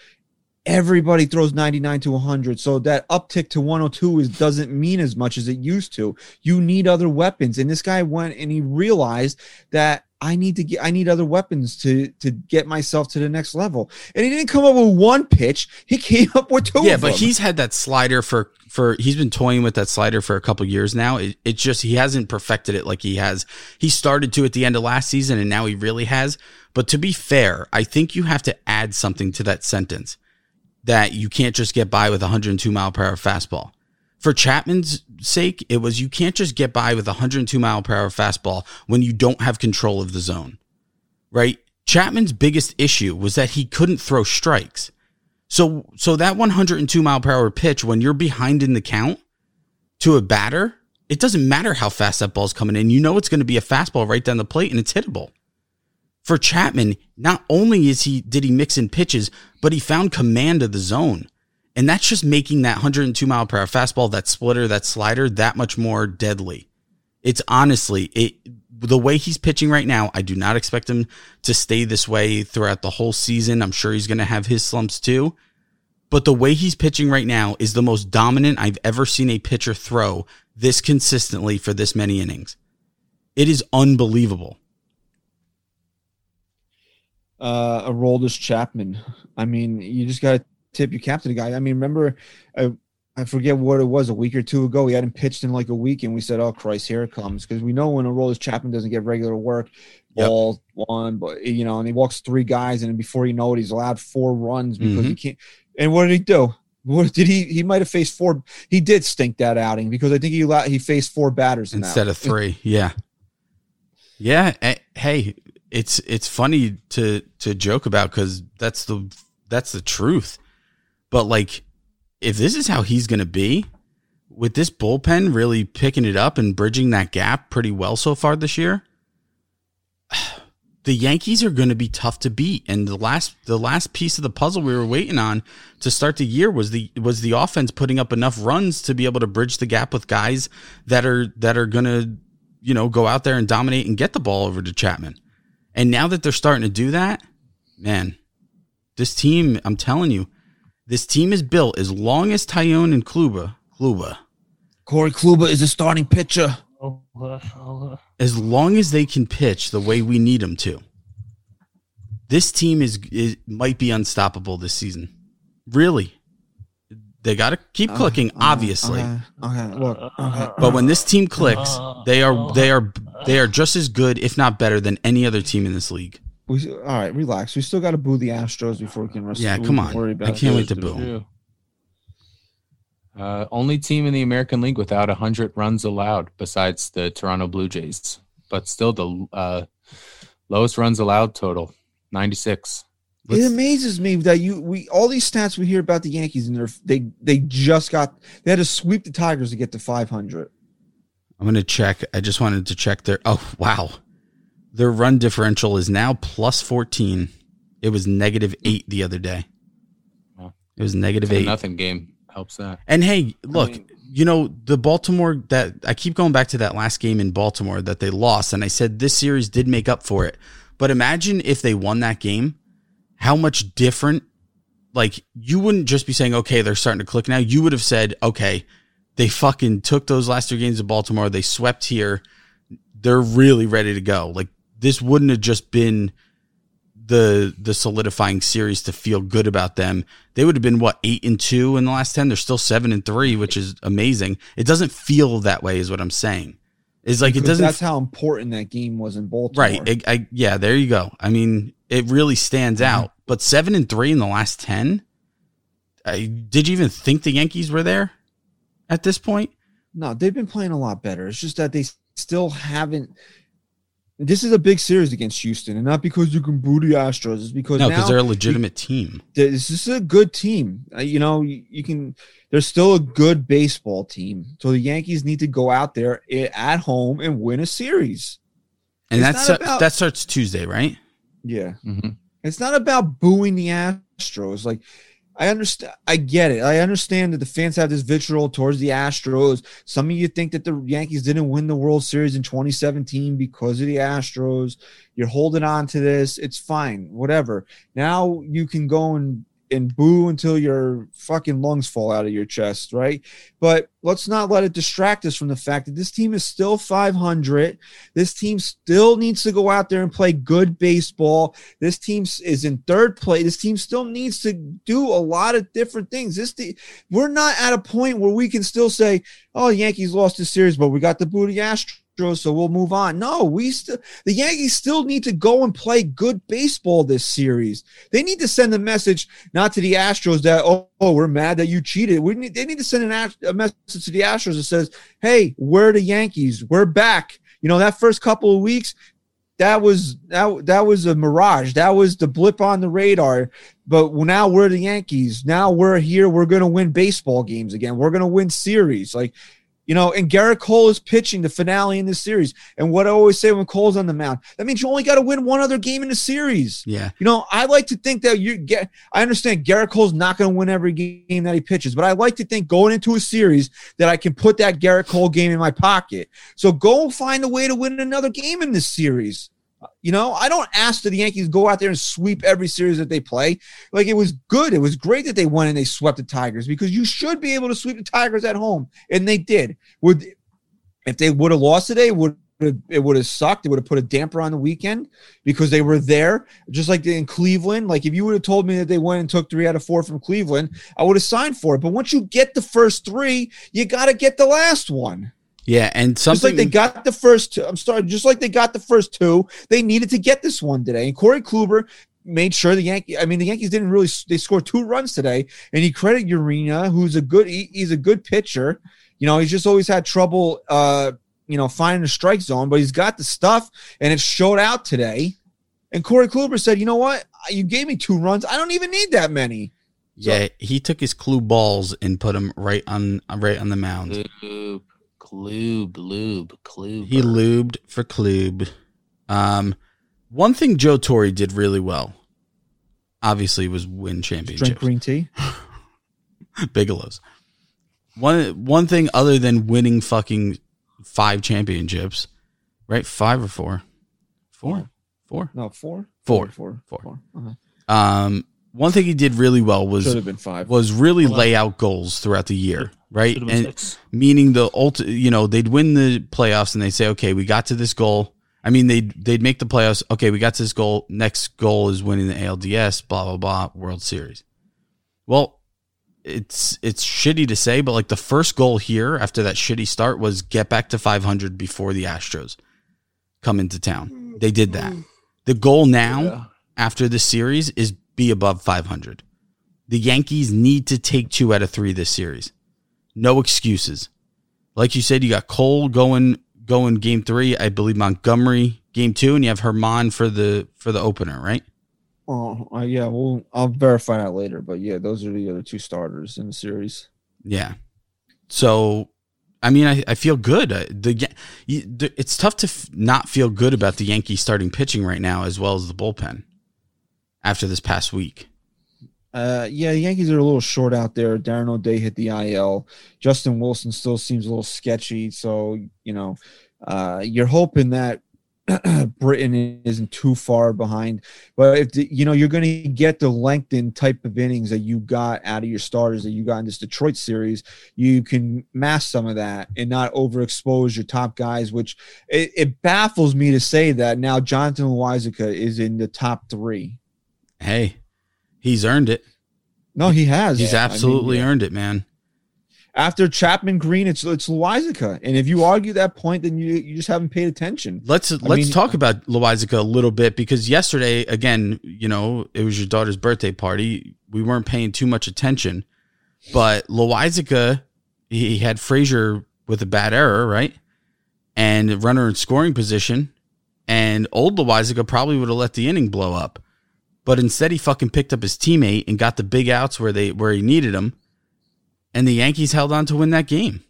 everybody throws 99 to 100. So that uptick to 102 is doesn't mean as much as it used to. You need other weapons. And this guy went and he realized that I need to get I need other weapons to to get myself to the next level. And he didn't come up with one pitch. He came up with two yeah, but them. he's had that slider for for he's been toying with that slider for a couple years now. It, it's just he hasn't perfected it like he has. He started to at the end of last season, and now he really has. But to be fair, I think you have to add something to that sentence that you can't just get by with a 102 mile per hour fastball. For Chapman's sake, it was you can't just get by with a 102 mile per hour fastball when you don't have control of the zone, right? Chapman's biggest issue was that he couldn't throw strikes. So, so that 102 mile per hour pitch, when you're behind in the count to a batter, it doesn't matter how fast that ball's coming in. You know it's going to be a fastball right down the plate and it's hittable. For Chapman, not only is he did he mix in pitches, but he found command of the zone. And that's just making that 102 mile per hour fastball, that splitter, that slider, that much more deadly. It's honestly it the way he's pitching right now. I do not expect him to stay this way throughout the whole season. I'm sure he's going to have his slumps too. But the way he's pitching right now is the most dominant I've ever seen a pitcher throw this consistently for this many innings. It is unbelievable. uh, Aroldis Chapman. I mean, you just got to tip your cap to the guy. I mean, remember, I, I forget what it was a week or two ago. He hadn't pitched in like a week, and we said, "Oh Christ, here it comes!" Because we know when Aroldis Chapman doesn't get regular work, Yep. ball one, but you know, and he walks three guys, and before you know it, he's allowed four runs because he can't. And what did he do? What did he? He might have faced four. He did stink that outing because I think he allowed, he faced four batters in that. instead of three. Yeah, yeah. eh, Hey, it's it's funny to to joke about because that's the that's the truth. But like, if this is how he's gonna be with this bullpen really picking it up and bridging that gap pretty well so far this year, the Yankees are going to be tough to beat. And the last the last piece of the puzzle we were waiting on to start the year was the was the offense putting up enough runs to be able to bridge the gap with guys that are that are going to you know go out there and dominate and get the ball over to Chapman. And now that they're starting to do that, man, this team, I'm telling you, this team is built as long as Taillon and Kluber, Kluber, Corey Kluber is a starting pitcher. As long as they can pitch the way we need them to, this team is, is might be unstoppable this season. Really, they got to keep uh-huh, clicking, uh-huh, obviously. Okay, okay, look, okay. But when this team clicks, they are they are they are just as good, if not better, than any other team in this league. We, all right, relax. We still got to boo the Astros before we can. Rest, Yeah, come on. Worry about I can't it. wait to boo. Uh, only team in the American League without 100 runs allowed besides the Toronto Blue Jays, but still the uh, lowest runs allowed total 96. It amazes me that you we all these stats we hear about the Yankees and they're they they just got they had to sweep the Tigers to get to 500. I'm gonna check. I just wanted to check their. Oh wow, their run differential is now plus 14. It was negative eight the other day. Wow. It was eight. nothing game helps that. And hey, look, mean- you know, the Baltimore that I keep going back to that last game in Baltimore that they lost, and I said this series did make up for it. But imagine if they won that game, how much different. Like, you wouldn't just be saying, okay, they're starting to click now. You would have said, okay, they fucking took those last two games of Baltimore, they swept here. They're really ready to go. Like, this wouldn't have just been the the solidifying series to feel good about them. They would have been what eight and two in the last ten. They're still seven and three, which is amazing. It doesn't feel that way, is what I'm saying. It's like it doesn't That's how important that game was in Baltimore. right. I, I, yeah, there you go. I mean, it really stands Mm-hmm. out. But seven and three in the last ten. I, did you even think the Yankees were there at this point? No, they've been playing a lot better. It's just that they still haven't. This is a big series against Houston, and not because you can boo the Astros. It's because No, now because they're a legitimate team. this is a good team. Uh, you know, you, you can. They're still a good baseball team. So the Yankees need to go out there at home and win a series. And that's about- that starts Tuesday, right? Yeah, hmm it's not about booing the Astros. Like, I understand. I get it. I understand that the fans have this vitriol towards the Astros. Some of you think that the Yankees didn't win the World Series in 2017 because of the Astros. You're holding on to this. It's fine. Whatever. Now you can go and and boo until your fucking lungs fall out of your chest, right? But let's not let it distract us from the fact that this team is still 500. This team still needs to go out there and play good baseball. This team is in third place. This team still needs to do a lot of different things. This we're not at a point where we can still say, "Oh, Yankees lost the series, but we got the booty Astros, so we'll move on." No, we still the Yankees still need to go and play good baseball this series. They need to send a message not to the Astros that oh, oh we're mad that you cheated. We need they need to send an, a message to the Astros that says, "Hey, we're the Yankees. We're back." You know that first couple of weeks that was that, that was a mirage. That was the blip on the radar. But now we're the Yankees. Now we're here. We're going to win baseball games again. We're going to win series. Like, you know, and Garrett Cole is pitching the finale in this series. And what I always say when Cole's on the mound, that means you only got to win one other game in the series. Yeah. You know, I like to think that you get. I understand Garrett Cole's not going to win every game that he pitches, but I like to think going into a series that I can put that Garrett Cole game in my pocket. So go find a way to win another game in this series. You know, I don't ask that the Yankees go out there and sweep every series that they play. Like it was good. It was great that they won and they swept the Tigers because you should be able to sweep the Tigers at home, and they did. Would if they would have lost today, would it would have sucked. It would have put a damper on the weekend because they were there, just like in Cleveland. Like if you would have told me that they went and took three out of four from Cleveland, I would have signed for it. But once you get the first three, you got to get the last one. Yeah, and something Just like they got the first two. I'm sorry, just like they got the first two, they needed to get this one today. And Corey Kluber made sure the Yankee. I mean, the Yankees didn't really. They scored two runs today, and he credit Urena, who's a good. He, he's a good pitcher. You know, he's just always had trouble. uh you know, finding the strike zone, but he's got the stuff, and it showed out today. And Corey Kluber said, "You know what? You gave me two runs. I don't even need that many." yeah, he took his clue balls and put them right on right on the mound. Lube, Klube, Lube, Klube. He lubed for Klube. Um, one thing Joe Torre did really well, obviously, was win championships. Drink green tea. Bigelow's. One one thing other than winning fucking five championships, right? Five or four? Four? Four? No, four. Four. Four. Four. Four. Uh-huh. Um, one thing he did really well was Should have been five. was really Hold on. lay out goals throughout the year, right? Should have been And six. meaning the ulti- you know, they'd win the playoffs and they say, okay, we got to this goal. I mean, they'd they'd make the playoffs. Okay, we got to this goal. Next goal is winning the ALDS. Blah blah blah. World Series. Well, it's it's shitty to say, but like the first goal here after that shitty start was get back to 500 before the Astros come into town. They did that. Mm. The goal now Yeah. after the series is be above 500. The Yankees need to take two out of three this series. No excuses. Like you said, you got Cole going going game three. I believe Montgomery game two, and you have Germán for the for the opener, right? Oh, uh, yeah. Well, I'll verify that later. But yeah, those are the other two starters in the series. Yeah. So, I mean, I, I feel good. Uh, The, the it's tough to not feel good about the Yankees starting pitching right now, as well as the bullpen after this past week. Uh, yeah, the Yankees are a little short out there. Darren O'Day hit the IL. Justin Wilson still seems a little sketchy. So you know, uh, you're hoping that Britton isn't too far behind. But if the, you know you're going to get the lengthened type of innings that you got out of your starters that you got in this Detroit series, you can mask some of that and not overexpose your top guys. Which it, it baffles me to say that now Jonathan Loaisiga is in the top three. Hey, he's earned it. No, he has. He's I mean, absolutely yeah. earned it, man. after Chapman Green, it's it's Loaisiga. And if you argue that point, then you you just haven't paid attention. Let's let's mean- talk about Loaisiga a little bit because yesterday, again, you know, it was your daughter's birthday party. We weren't paying too much attention, but Loaisiga, he had Frazier with a bad error, right, and runner in scoring position, and old Loaisiga probably would have let the inning blow up, but instead he fucking picked up his teammate and got the big outs where they where he needed them, and the Yankees held on to win that game.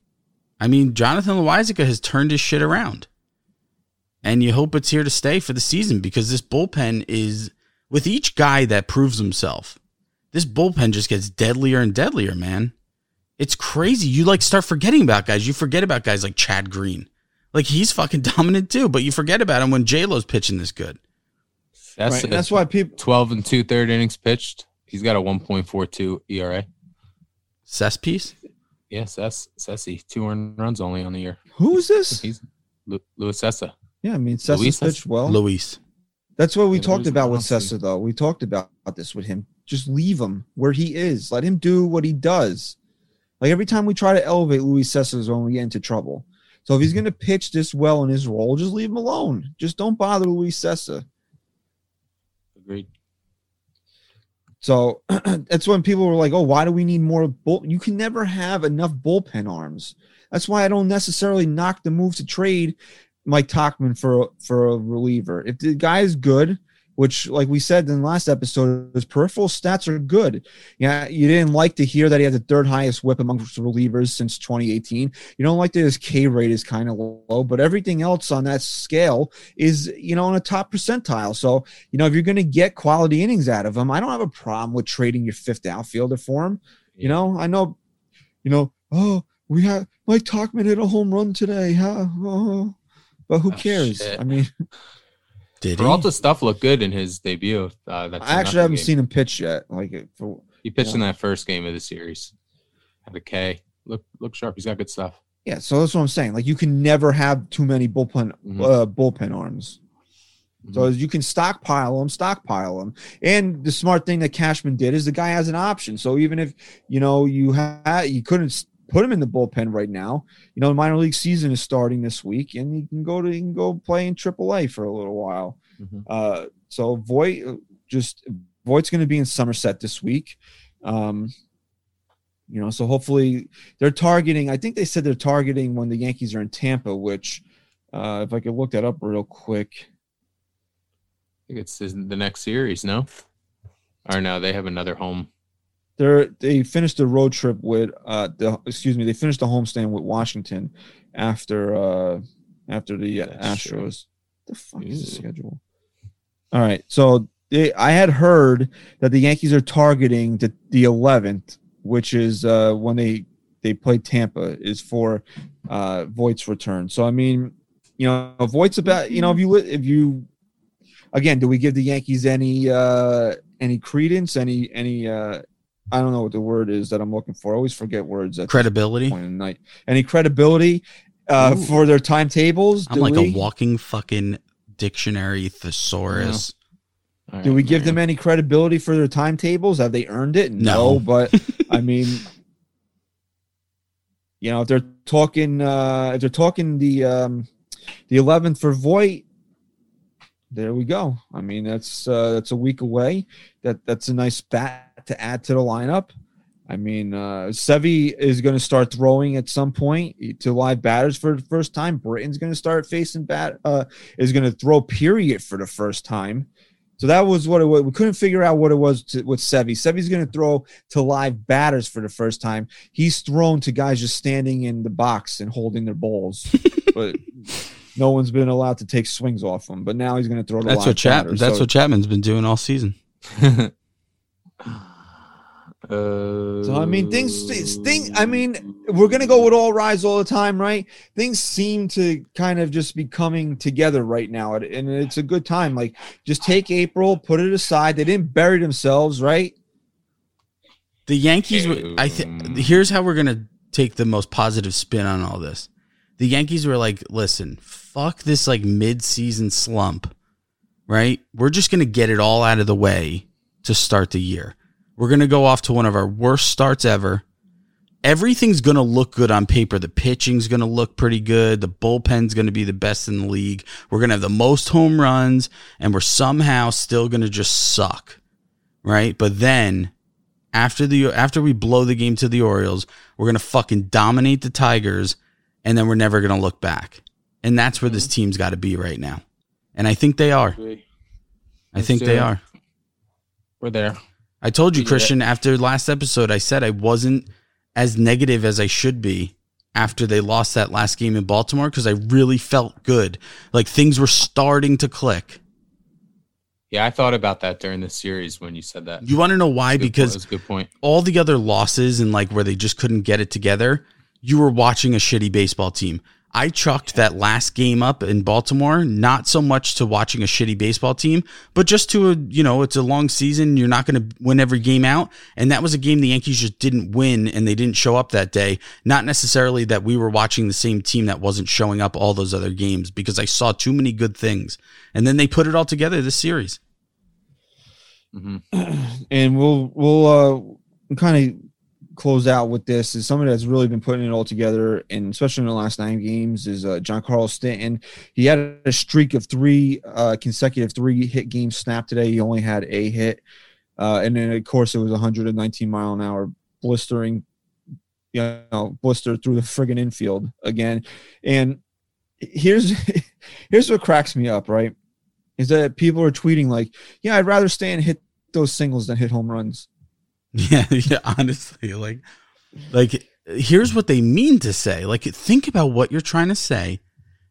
I mean, Jonathan Loaisiga has turned his shit around and you hope it's here to stay for the season because this bullpen is with each guy that proves himself. This bullpen just gets deadlier and deadlier, man. It's crazy. You like start forgetting about guys. You forget about guys like Chad Green. Like he's fucking dominant too, but you forget about him when J Lo's pitching this good. That's, Right. a That's why people 12 and two third innings pitched. He's got a 1.42 ERA. Cespedes? Yes, Cess Cessy Two earned runs only on the year. who is this? He's Lu- Luis Cessa. Yeah, I mean Cessa Luis Cessa? pitched well. Luis. That's what we Yeah, talked Luis about with Cessa. Cessa though. We talked about this with him. Just leave him where he is. Let him do what he does. Like every time we try to elevate Luis Cessa is when we get into trouble. So if he's gonna pitch this well in his role, just leave him alone. Just don't bother Luis Cessa. Agreed. So that's when people were like, "Oh, why do we need more bull?" You can never have enough bullpen arms. That's why I don't necessarily knock the move to trade Mike Tauchman for for a reliever. If the guy is good, which, like we said in the last episode, his peripheral stats are good. Yeah, you didn't like to hear that he had the third highest WHIP amongst relievers since 2018. You don't like that his K rate is kind of low, but everything else on that scale is, you know, in a top percentile. So you know, if you're going to get quality innings out of him, I don't have a problem with trading your fifth outfielder for him. You know, I know, you know, oh, we have Mike Tauchman hit a home run today, huh? Oh, but who Oh, cares? shit. I mean, Did he? Stuff looked good in his debut. Uh, that's I actually haven't seen him pitch yet. Like it for He pitched in that first game of the series. Had a K. Look, look sharp. He's got good stuff. yeah, so that's what I'm saying. Like you can never have too many bullpen Mhm. uh, bullpen arms. So Mhm. you can stockpile them, stockpile them. And the smart thing that Cashman did is the guy has an option. So even if you know you had you couldn't s- put him in the bullpen right now, you know the minor league season is starting this week, and you can go to you can go play in AAA for a little while. Mhm. Uh, so Voit uh, just Voit's going to be in Somerset this week. Um, you know, so hopefully they're targeting. I think they said they're targeting when the Yankees are in Tampa, which uh, if I could look that up real quick. I think it's the next series, no? Or no, they have another home. They're they finished the road trip with uh the excuse me they finished the homestand with Washington after uh after the That's true. Astros. The fuck is the schedule? All right, so they I had heard that the Yankees are targeting the the 11th, which is uh when they they play Tampa is for uh Voit's return. So I mean, you know, Voit's about you know if you if you again, do we give the Yankees any uh any credence, any any uh I don't know what the word is that I'm looking for. I always forget words at Credibility. point in the night. Any credibility uh Ooh. for their timetables? I'm Do like we, a walking fucking dictionary thesaurus. All do right, we give them any credibility for their timetables? Have they earned it? No, No. but I mean you know, if they're talking uh if they're talking the um the 11th for Voit, there we go. I mean, that's uh that's a week away. That that's a nice bat to add to the lineup. I mean, uh Sevi is going to start throwing at some point to live batters for the first time. Britton's going to start facing bat uh is going to throw period for the first time. So that was what it was. We couldn't figure out what it was to, with Sevi. Sevi's going to throw to live batters for the first time. He's thrown to guys just standing in the box and holding their balls, but no one's been allowed to take swings off him. But now he's going to throw to That's live what Chap. batters. That's So- what Chapman's been doing all season. uh, So I mean, things, thing. I mean, we're gonna go with all rise all the time, right? Things seem to kind of just be coming together right now, and- and it's a good time. Like, just take April, put it aside. They didn't bury themselves, right? The Yankees. were- I Um, think here's how we're gonna take the most positive spin on all this. The Yankees were like, "Listen, fuck this like mid-season slump, right? We're just gonna get it all out of the way to start the year. We're gonna go off to one of our worst starts ever. Everything's gonna look good on paper. The pitching's gonna look pretty good. The bullpen's gonna be the best in the league. We're gonna have the most home runs, and we're somehow still gonna just suck, right? But then after the after we blow the game to the Orioles, we're gonna fucking dominate the Tigers, and then we're never gonna look back. And that's where this team's got to be right now. And I think they are. I think they are. We're there. I told you, Yeah. Christian, after last episode, I said I wasn't as negative as I should be after they lost that last game in Baltimore because I really felt good. Like things were starting to click. Yeah, I thought about that during the series when you said that. You want to know why? Point. Because That's a good point. all the other losses and like where they just couldn't get it together, you were watching a shitty baseball team. I chalked that last game up in Baltimore, not so much to watching a shitty baseball team, but just to a, you know, it's a long season. You're not going to win every game out. And that was a game the Yankees just didn't win and they didn't show up that day. Not necessarily that we were watching the same team that wasn't showing up all those other games because I saw too many good things. And then they put it all together this series. hmm and we'll we'll uh kind of close out with this is somebody that's really been putting it all together and especially in the last nine games is uh Giancarlo stanton. He had a streak of three uh consecutive three hit games snapped today. He only had a hit. Uh and then of course it was 119 mile an hour blistering you know blister through the friggin infield again. And here's here's what cracks me up right? Is that people are tweeting like yeah i'd rather stand hit those singles than hit home runs Yeah, yeah, honestly, like like here's what they mean to say. Like think about what you're trying to say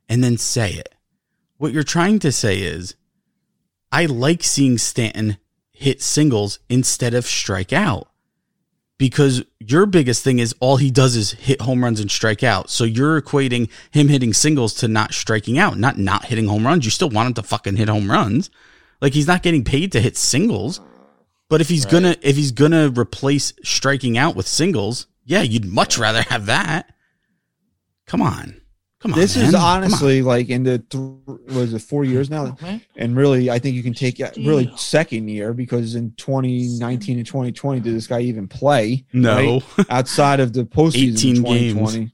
and then say it. What you're trying to say is I like seeing Stanton hit singles instead of strike out. because your biggest thing is all he does is hit home runs and strike out. So you're equating him hitting singles to not striking out, not not hitting home runs. You still want him to fucking hit home runs. Like he's not getting paid to hit singles. But if he's Right. gonna if he's gonna replace striking out with singles, yeah, you'd much rather have that. Come on. Come on. This man. is honestly like in the th- was it four years now, oh, and really I think you can take it really second year because in 2019 and 2020 did this guy even play? No. right? outside of the postseason 18 games.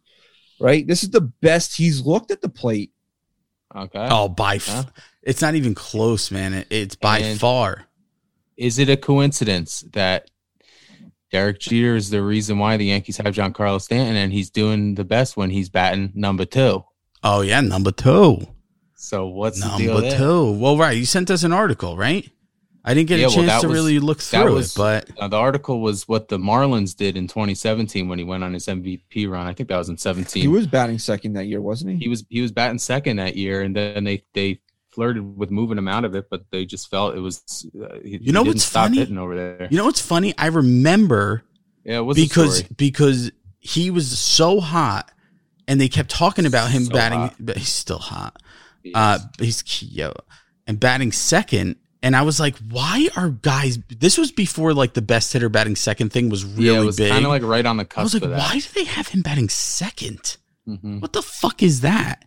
Right, this is the best he's looked at the plate. Okay. Oh, by f- Huh? it's not even close, man. It, it's by And- far. Is it a coincidence that Derek Jeter is the reason why the Yankees have Giancarlo Stanton and he's doing the best when he's batting number two? Oh yeah, number two. So what's the deal Number there? two. Well, right. You sent us an article, right? I didn't get Yeah, a chance that to was- really look through was- it, but Uh, the article was what the Marlins did in 2017 when he went on his MVP run. I think that was in 17. He was batting second that year, wasn't he? he was he was batting second that year, and then they they flirted with moving him out of it, but they just felt it was. Uh, he, You know he what's funny? over there. you know what's funny? I remember Yeah, because because he was so hot, and they kept talking about him So batting. hot. But he's still hot. He Uh, he's yo, and batting second. And I was like, why are guys? This was before like the best hitter batting second thing was really yeah, it was big. kind of like right on the cusp. I was like, why do they have him batting second? Mhm. What the fuck is that?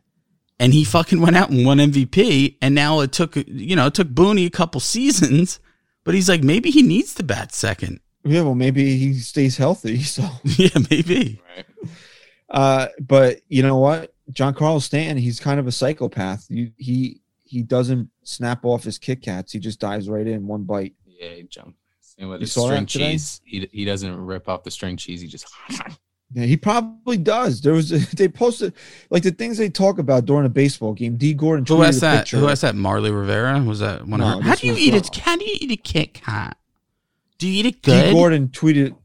And he fucking went out and won MVP. And now it took, you know, it took Booney a couple seasons, but he's like, maybe he needs to bat second. yeah, well, maybe he stays healthy. So, yeah, maybe. Right. uh, but you know what, Giancarlo Stanton, he's kind of a psychopath. You, he he doesn't snap off his Kit Kats. He just dives right in one bite. Yeah, he jumped. Same with You the saw string cheese. He he doesn't rip off the string cheese. He just Yeah, he probably does. There was they posted like the things they talk about during a baseball game. Dee Gordon Who tweeted has a that? picture. Who has that? Marly Rivera? Was that one No, of her? How do you eat uh, it? How do you eat a Kit Kat? Do you eat it D? Gordon tweeted.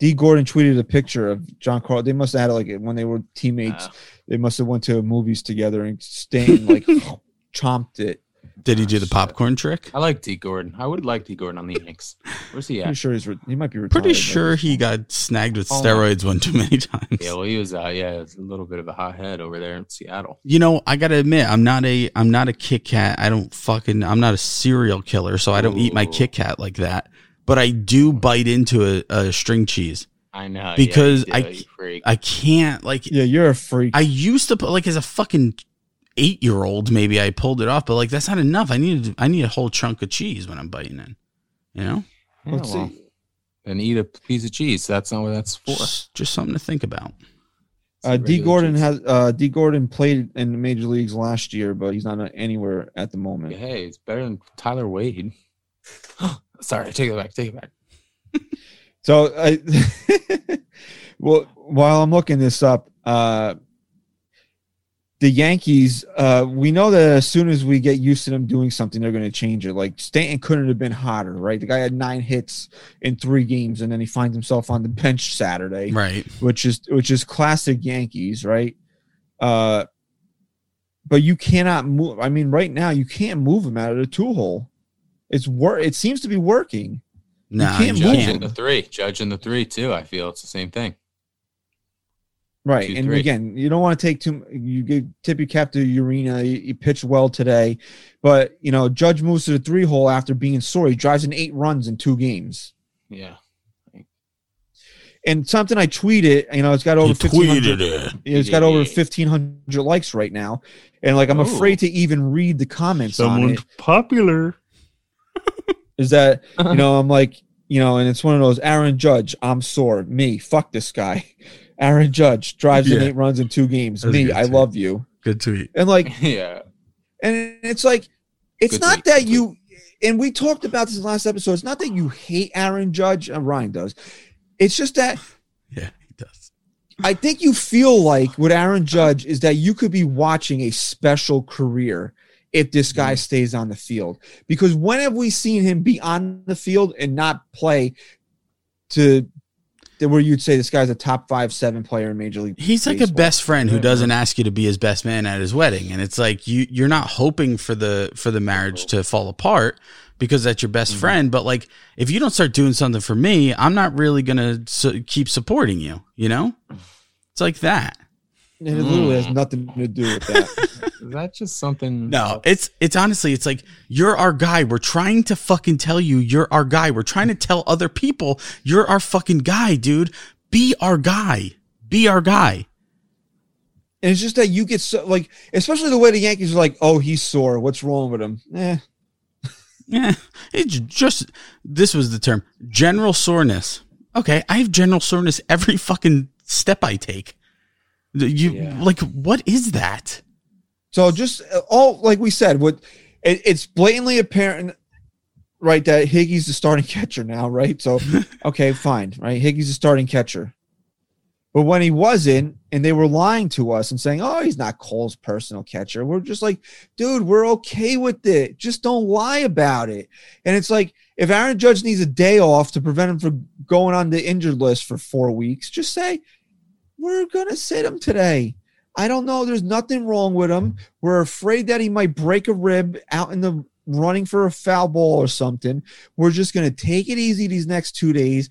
Dee Gordon tweeted a picture of John Carl. They must have had it like when they were teammates. Uh, they must have went to movies together and Stan like chomped it. Did he do the popcorn trick? I like Dee Gordon. I would like Dee Gordon on the Yanks. Where's he at? Pretty sure he's re- he might be retired. Pretty sure he point. got snagged with Oh. steroids one too many times. Yeah, well, he was. Uh, yeah, it's a little bit of a hothead over there in Seattle. You know, I gotta admit, I'm not a I'm not a Kit Kat. I don't fucking I'm not a serial killer, so I don't eat my Ooh. Kit Kat like that. But I do bite into a, a string cheese. I know yeah, Because you I do, you freak. I can't like Yeah, you're a freak. I used to put like as a fucking eight year old maybe I pulled it off, but like that's not enough. I need I need a whole chunk of cheese when I'm biting in. You know, Yeah, Let's well, see. and eat a piece of cheese. That's not what that's for. just, just something to think about. Uh, Dee Gordon cheese. has uh, Dee Gordon played in the major leagues last year, but he's not anywhere at the moment. Hey, it's better than Tyler Wade. Sorry, take it back. Take it back. So, I, well, while I'm looking this up, uh, the Yankees, uh, we know that as soon as we get used to them doing something, they're going to change it. Like Stanton couldn't have been hotter, right? The guy had nine hits in three games, and then he finds himself on the bench Saturday, Right. which is which is classic Yankees, right? Uh, but you cannot move. I mean, right now you can't move him out of the two hole. It's work. It seems to be working. Nah, can't you move him. the three. Judge in the three too. I feel it's the same thing. Right. Two, and three. again, you don't want to take too you give tip your cap to Urena. You, you pitched well today, but you know, Judge moves to the three hole after being sore. He drives in eight runs in two games. Yeah. And something I tweeted, you know, it's got over tweeted it. It's got over fifteen hundred likes right now, and like I'm Ooh. afraid to even read the comments on it. popular. Is that you uh-huh. know I'm like you know, and it's one of those Aaron Judge. I'm sore. Me, fuck this guy. Aaron Judge drives in eight runs in two games. That Me, I tweet. love you. Good tweet. And like yeah. And it's like, it's Good not tweet, that you, and we talked about this in the last episode. It's not that you hate Aaron Judge. Uh, Ryan does. It's just that Yeah, he does. I think you feel like with Aaron Judge is that you could be watching a special career if this guy stays on the field. Because when have we seen him be on the field and not play to to where you'd say this guy's a top five, seven player in Major League? He's like a best friend who doesn't ask you to be his best man at his wedding, and it's like you you're not hoping for the for the marriage to fall apart, because that's your best mm-hmm. friend. But like, if you don't start doing something for me, I'm not really gonna su- keep supporting you. You know, it's like that. And it literally has nothing to do with that. that. Is just something? No, it's it's honestly, it's like you're our guy. We're trying to fucking tell you you're our guy. We're trying to tell other people you're our fucking guy, dude. Be our guy. Be our guy. And it's just that you get so like, especially the way the Yankees are like, oh, he's sore. What's wrong with him? Eh. Yeah, it's just this was the term general soreness. Okay, I have general soreness every fucking step I take. You Yeah. like what is that? So just uh, all like we said, what it, it's blatantly apparent, right? That Higgy's the starting catcher now, right? So okay, fine, right? Higgy's the starting catcher, but when he wasn't, and they were lying to us and saying, "Oh, he's not Cole's personal catcher," we're just like, dude, we're okay with it. Just don't lie about it. And it's like if Aaron Judge needs a day off to prevent him from going on the injured list for four weeks, just say we're gonna sit him today. I don't know. There's nothing wrong with him. We're afraid that he might break a rib out in the running for a foul ball or something. We're just going to take it easy these next two days.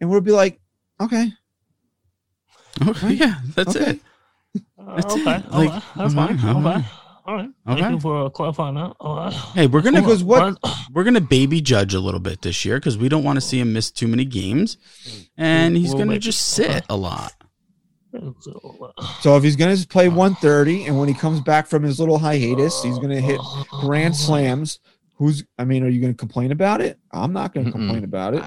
And we'll be like, okay. Okay, yeah, that's Okay. it. Uh, That's okay, it. okay, Like, that's fine. okay. Okay, all right. Okay. Thank you for uh, clarifying that. All right. Hey, we're gonna Because what- we're gonna baby judge a little bit this year because we don't want to see him miss too many games, mm. and mm. he's We'll gonna make- just sit okay. a lot. So, if he's going to play 130 and when he comes back from his little hiatus, he's going to hit grand slams. Who's, I mean, are you going to complain about it? I'm not going to complain about it.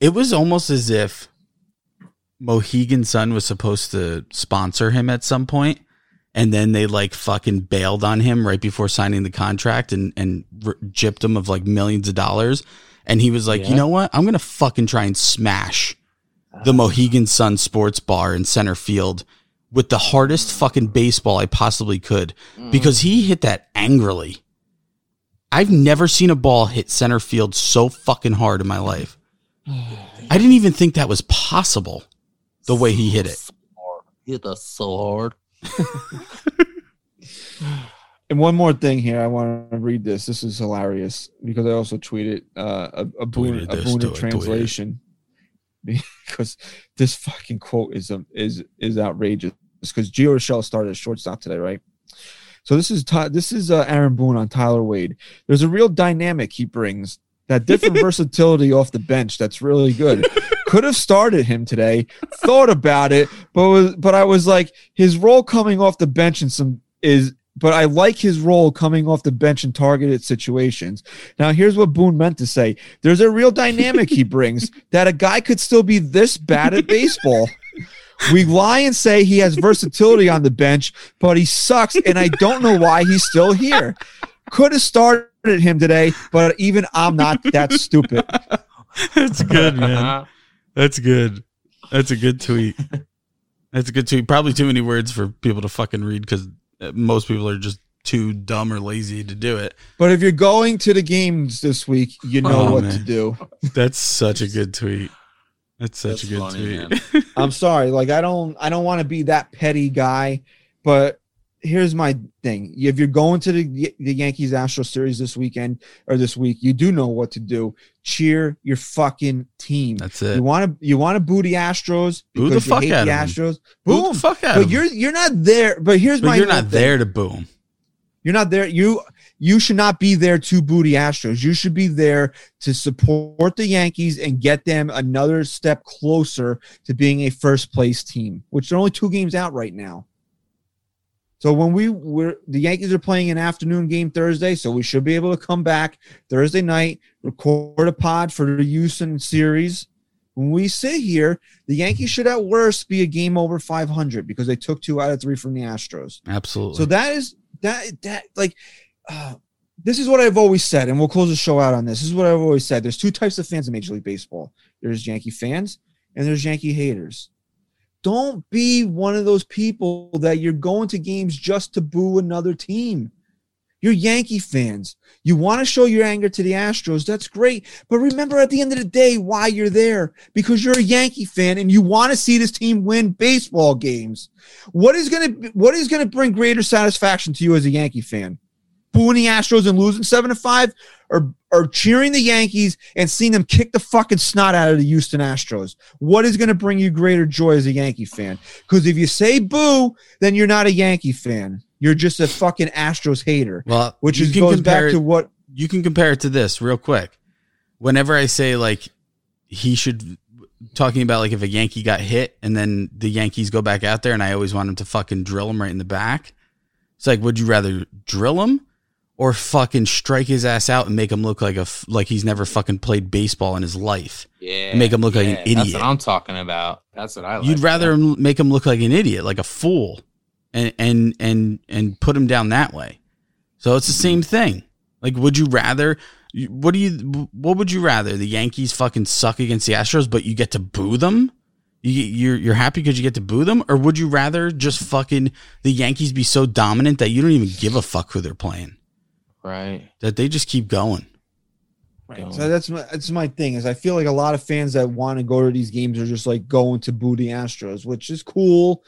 It was almost as if Mohegan Sun was supposed to sponsor him at some point, and then they like fucking bailed on him right before signing the contract and and r- gypped him of like millions of dollars. And he was like, you know what? I'm gonna fucking try and smash the Mohegan Sun Sports Bar in center field with the hardest fucking baseball I possibly could because he hit that angrily. I've never seen a ball hit center field so fucking hard in my life. I didn't even think that was possible the way he hit it. hit us so hard. And one more thing here, I want to read this. This is hilarious because I also tweeted uh, a, a boon, Tweeted a this, boon do it, tweet it. translation because this fucking quote is um, is is outrageous. Because Gio Urshela started at shortstop today, right? So this is Ty- this is uh, Aaron Boone on Tyler Wade. There's a real dynamic he brings, that different versatility off the bench. That's really good. Could have started him today. Thought about it, but was but I was like, his role coming off the bench and some is. But I like his role coming off the bench in targeted situations. Now, here's what Boone meant to say: There's a real dynamic he brings that a guy could still be this bad at baseball. We lie and say he has versatility on the bench, but he sucks, and I don't know why he's still here. Could have started him today, but even I'm not that stupid. That's good, man. That's good. That's a good tweet. That's a good tweet. Probably too many words for people to fucking read because most people are just too dumb or lazy to do it. But if you're going to the games this week, you know Oh, what man. to do. That's such a good tweet. That's such That's a good funny, tweet. I'm sorry, like I don't I don't want to be that petty guy, but here's my thing. If you're going to the the Yankees Astro series this weekend or this week, you do know what to do. Cheer your fucking team. That's it. You want to you want to boo the Astros Boo the fuck out the. Astros. Boo Boom. the fuck out But you're you're not there. But here's But my you're not thing. there to boom. You're not there. You you should not be there to boo the Astros. You should be there to support the Yankees and get them another step closer to being a first place team, which they're only two games out right now. So when we were the Yankees are playing an afternoon game Thursday, so we should be able to come back Thursday night, record a pod for the Houston series. When we sit here, the Yankees should at worst be a game over 500 because they took two out of three from the Astros. Absolutely. So that is that that like uh, this is what I've always said, and we'll close the show out on this. This is what I've always said. There's two types of fans in Major League Baseball. There's Yankee fans and there's Yankee haters. Don't be one of those people that you're going to games just to boo another team. You're Yankee fans. You want to show your anger to the Astros. That's great. But remember at the end of the day why you're there because you're a Yankee fan and you want to see this team win baseball games. What is going to what is going to bring greater satisfaction to you as a Yankee fan? Booing the Astros and losing 7 to 5 or cheering the Yankees and seeing them kick the fucking snot out of the Houston Astros? What is going to bring you greater joy as a Yankee fan? Because if you say boo, then you're not a Yankee fan. You're just a fucking Astros hater, Well, which is goes back it- to what you can compare it to this real quick. Whenever I say like he should talking about like if a Yankee got hit and then the Yankees go back out there and I always want him to fucking drill him right in the back. It's like, would you rather drill him or fucking strike his ass out and make him look like a f- like he's never fucking played baseball in his life? Yeah, Make him look like an That's idiot. what I'm talking about. That's what I like. You'd rather him make him look like an idiot, like a fool, and and and and put him down that way. So it's the same thing. Like, would you rather? What do you? What would you rather? The Yankees fucking suck against the Astros, but you get to boo them. You you're you're happy because you get to boo them, or would you rather just fucking the Yankees be so dominant that you don't even give a fuck who they're playing, right. that they just keep going? Right. So that's my that's my thing is I feel like a lot of fans that want to go to these games are just like going to boo the Astros, which is cool.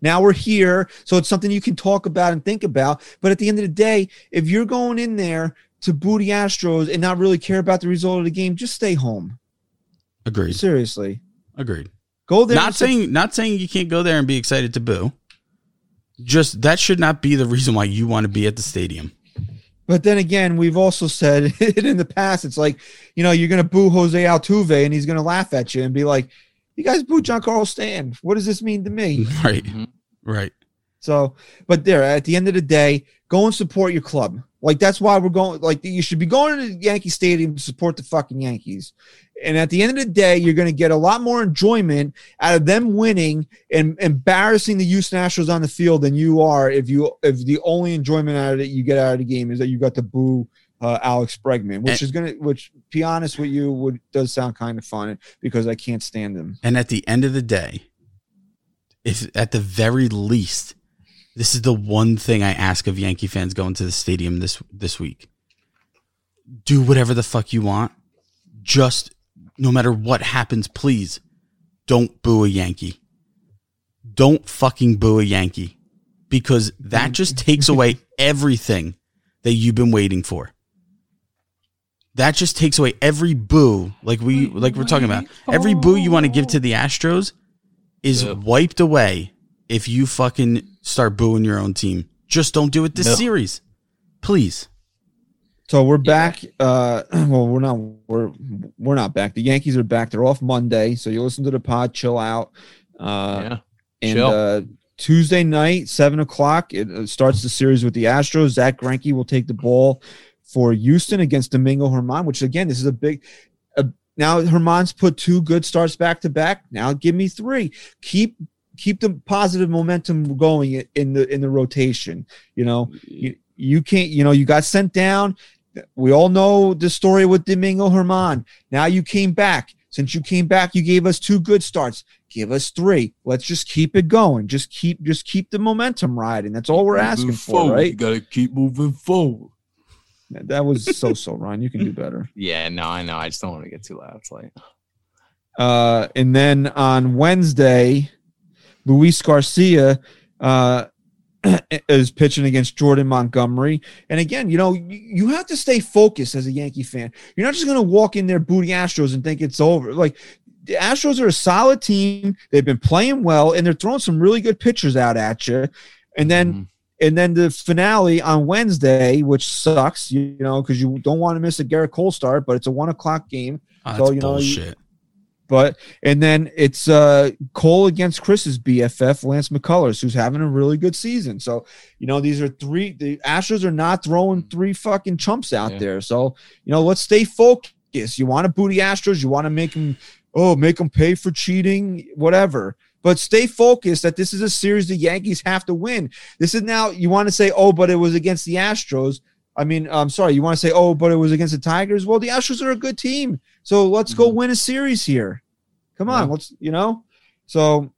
Now we're here, so it's something you can talk about and think about. But at the end of the day, if you're going in there to boo the Astros and not really care about the result of the game, just stay home. Agreed. Seriously, Agreed. go there. not and say- saying not saying you can't go there and be excited to boo. Just that should not be the reason why you want to be at the stadium. But then again, we've also said it in the past. It's like, you know, you're going to boo Jose Altuve and he's going to laugh at you and be like, you guys boo John Giancarlo Stan. What does this mean to me? Right. Mhm. Right. So, but there, at the end of the day, go and support your club. Like, that's why we're going, like, you should be going to the Yankee Stadium to support the fucking Yankees. And at the end of the day, you're going to get a lot more enjoyment out of them winning and embarrassing the Houston Astros on the field than you are if you, if the only enjoyment out of it you get out of the game is that you got to boo uh, Alex Bregman, which And- is going to, which, be honest with you, would does sound kind of fun because I can't stand him. And at the end of the day, if at the very least, this is the one thing I ask of Yankee fans going to the stadium this this week. Do whatever the fuck you want. Just no matter what happens, please don't boo a Yankee. Don't fucking boo a Yankee. Because that just takes away everything that you've been waiting for. That just takes away every boo, like we like we're talking about. Every boo you want to give to the Astros is wiped away if you fucking start booing your own team. Just don't do it this No. series. Please. So we're back. Uh, well, we're not. We're we're not back. The Yankees are back. They're off Monday, so you listen to the pod, chill out. Uh, yeah. and chill. uh, Tuesday night, seven o'clock, it uh, starts the series with the Astros. Zach Greinke will take the ball for Houston against Domingo Germán. Which again, this is a big. Uh, now Germán's put two good starts back to back. Now give me three. Keep keep the positive momentum going in the in the rotation. You know, you, you can't. You know, you got sent down. We all know the story with Domingo Germán. Now you came back. Since you came back, you gave us two good starts. Give us three. Let's just keep it going. Just keep just keep the momentum riding. That's all we're asking for, right? You gotta keep moving forward. That was so so, Ron. You can do better. Yeah, no, I know. I just don't want to get too loud. It's like Uh, and then on Wednesday, Luis Garcia uh, is pitching against Jordan Montgomery. And again, you know, you, have to stay focused as a Yankee fan. You're not just going to walk in there booty Astros and think it's over. Like the Astros are a solid team. They've been playing well, and they're throwing some really good pitchers out at you. And then Mhm. and then the finale on Wednesday, which sucks, you know, because you don't want to miss a Gerrit Cole start, but it's a one o'clock game. Oh, So, you know, you-. But and then it's uh Cole against Chris's BFF Lance McCullers, who's having a really good season. So you know these are three. The Astros are not throwing three fucking chumps out Yeah. there. So you know let's stay focused. You want to booty Astros. You want to make them oh make them pay for cheating, whatever. But stay focused that this is a series the Yankees have to win. This is now you want to say oh but it was against the Astros. I mean, I'm sorry. You want to say, oh, but it was against the Tigers? Well, the Astros are a good team. So let's go Mhm. win a series here. Come on, Yeah. let's, you know? So,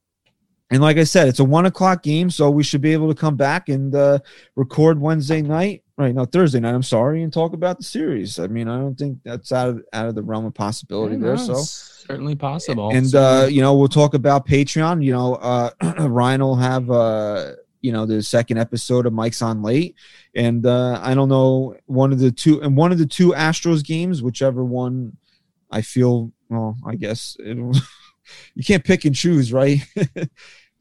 and like I said, it's a one o'clock game. So we should be able to come back and uh, record Wednesday night, right? No, Thursday night, I'm sorry, and talk about the series. I mean, I don't think that's out of, out of the realm of possibility Yeah, there. no, So, certainly possible. and uh, you know, we'll talk about Patreon. You know, uh, Ryan will have uh, you know the second episode of Mike's on late, and uh, I don't know one of the two and one of the two Astros games, whichever one I feel. Well, I guess it'll, you can't pick and choose, right?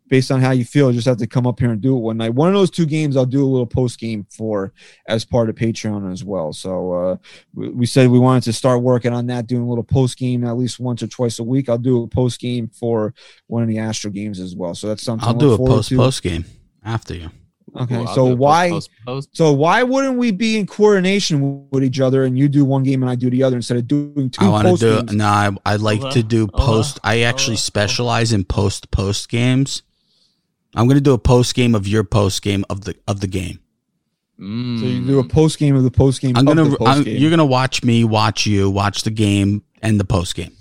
Based on how you feel, you just have to come up here and do it one night. One of those two games, I'll do a little post game for as part of Patreon as well. So uh, we, we said we wanted to start working on that, doing a little post game at least once or twice a week. I'll do a post game for one of the Astro games as well. So that's something I'll do a post post game after you. Okay, Ooh, I'll so why? post, post, post. So why wouldn't we be in coordination with each other and you do one game and I do the other instead of doing two I want to do games? no. I, I like Hold to do hold on, post. I actually hold specialize in post post games. I'm gonna do a post game of your post game of the of the game. Mm. So you do a post game of the post game. I'm gonna I'm, post game. you're gonna watch me watch you watch the game and the post game.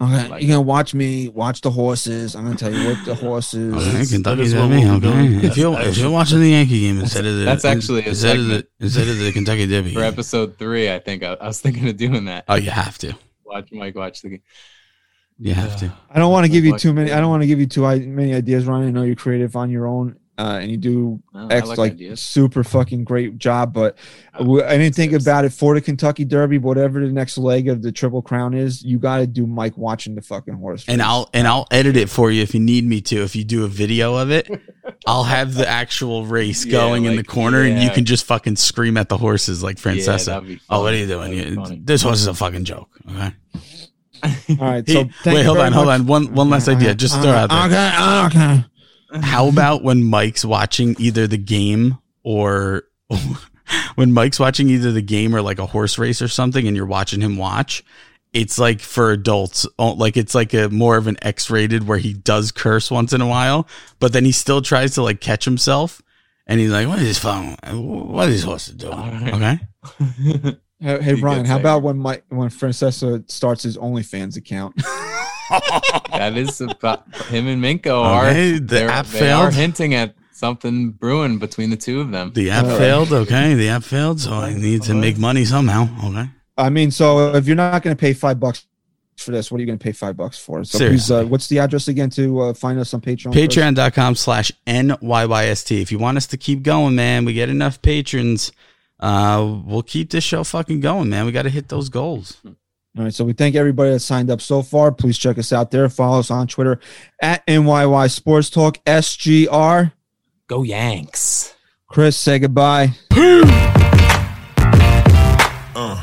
Okay, like you're gonna watch me watch the horses. I'm gonna tell you what the horses. Oh, okay, Kentucky is what Derby. we'll Okay, if you're if you're watching the Yankee game instead of the That's actually a instead of the instead of the Kentucky Derby. for episode three, I think I, I was thinking of doing that. Oh, you have to. Watch Mike watch the game. You have to. I don't want to give you too many. I don't want to give you too many ideas, Ryan. I know you're creative on your own, uh, and you do Well, I X like like super fucking great job. But Oh, w- I didn't think about it for the Kentucky Derby. Whatever the next leg of the Triple Crown is, you got to do Mike watching the fucking horse. And race. I'll and I'll edit it for you if you need me to. If you do a video of it, I'll have the actual race Yeah, going in the like, corner, and you can just fucking scream at the horses like Yeah, Francesa. that'd oh, what are you doing? You- this horse is a fucking joke. Okay. All right. He- So thank wait, you hold very on, hold on. One one last idea. Just throw it out there. Okay. Okay. How about when Mike's watching either the game or when Mike's watching either the game or like a horse race or something, and you're watching him watch? It's like for adults, like it's like a more of an X-rated where he does curse once in a while, but then he still tries to like catch himself, and he's like, "What is this phone? What are these horses doing?" All right. Okay, Hey, hey You Brian. How about when Mike when Francesa starts his OnlyFans account? that is about him and Minko are Okay, the they're- app they are hinting at something brewing between the two of them. the app All right. failed. Okay, the app failed, so I need to make money somehow. Okay. I mean, so if you're not going to pay five bucks for this, what are you going to pay five bucks for? So please, uh, what's the address again to uh, find us on Patreon? Patreon.com slash NYYST. If you want us to keep going, man, we get enough patrons. Uh, we'll keep this show fucking going, man. We got to hit those goals. All right. So we thank everybody that signed up so far. Please check us out there. Follow us on Twitter at NYY Sports Talk SGR. Go Yanks. Chris, say goodbye. Peace. Uh.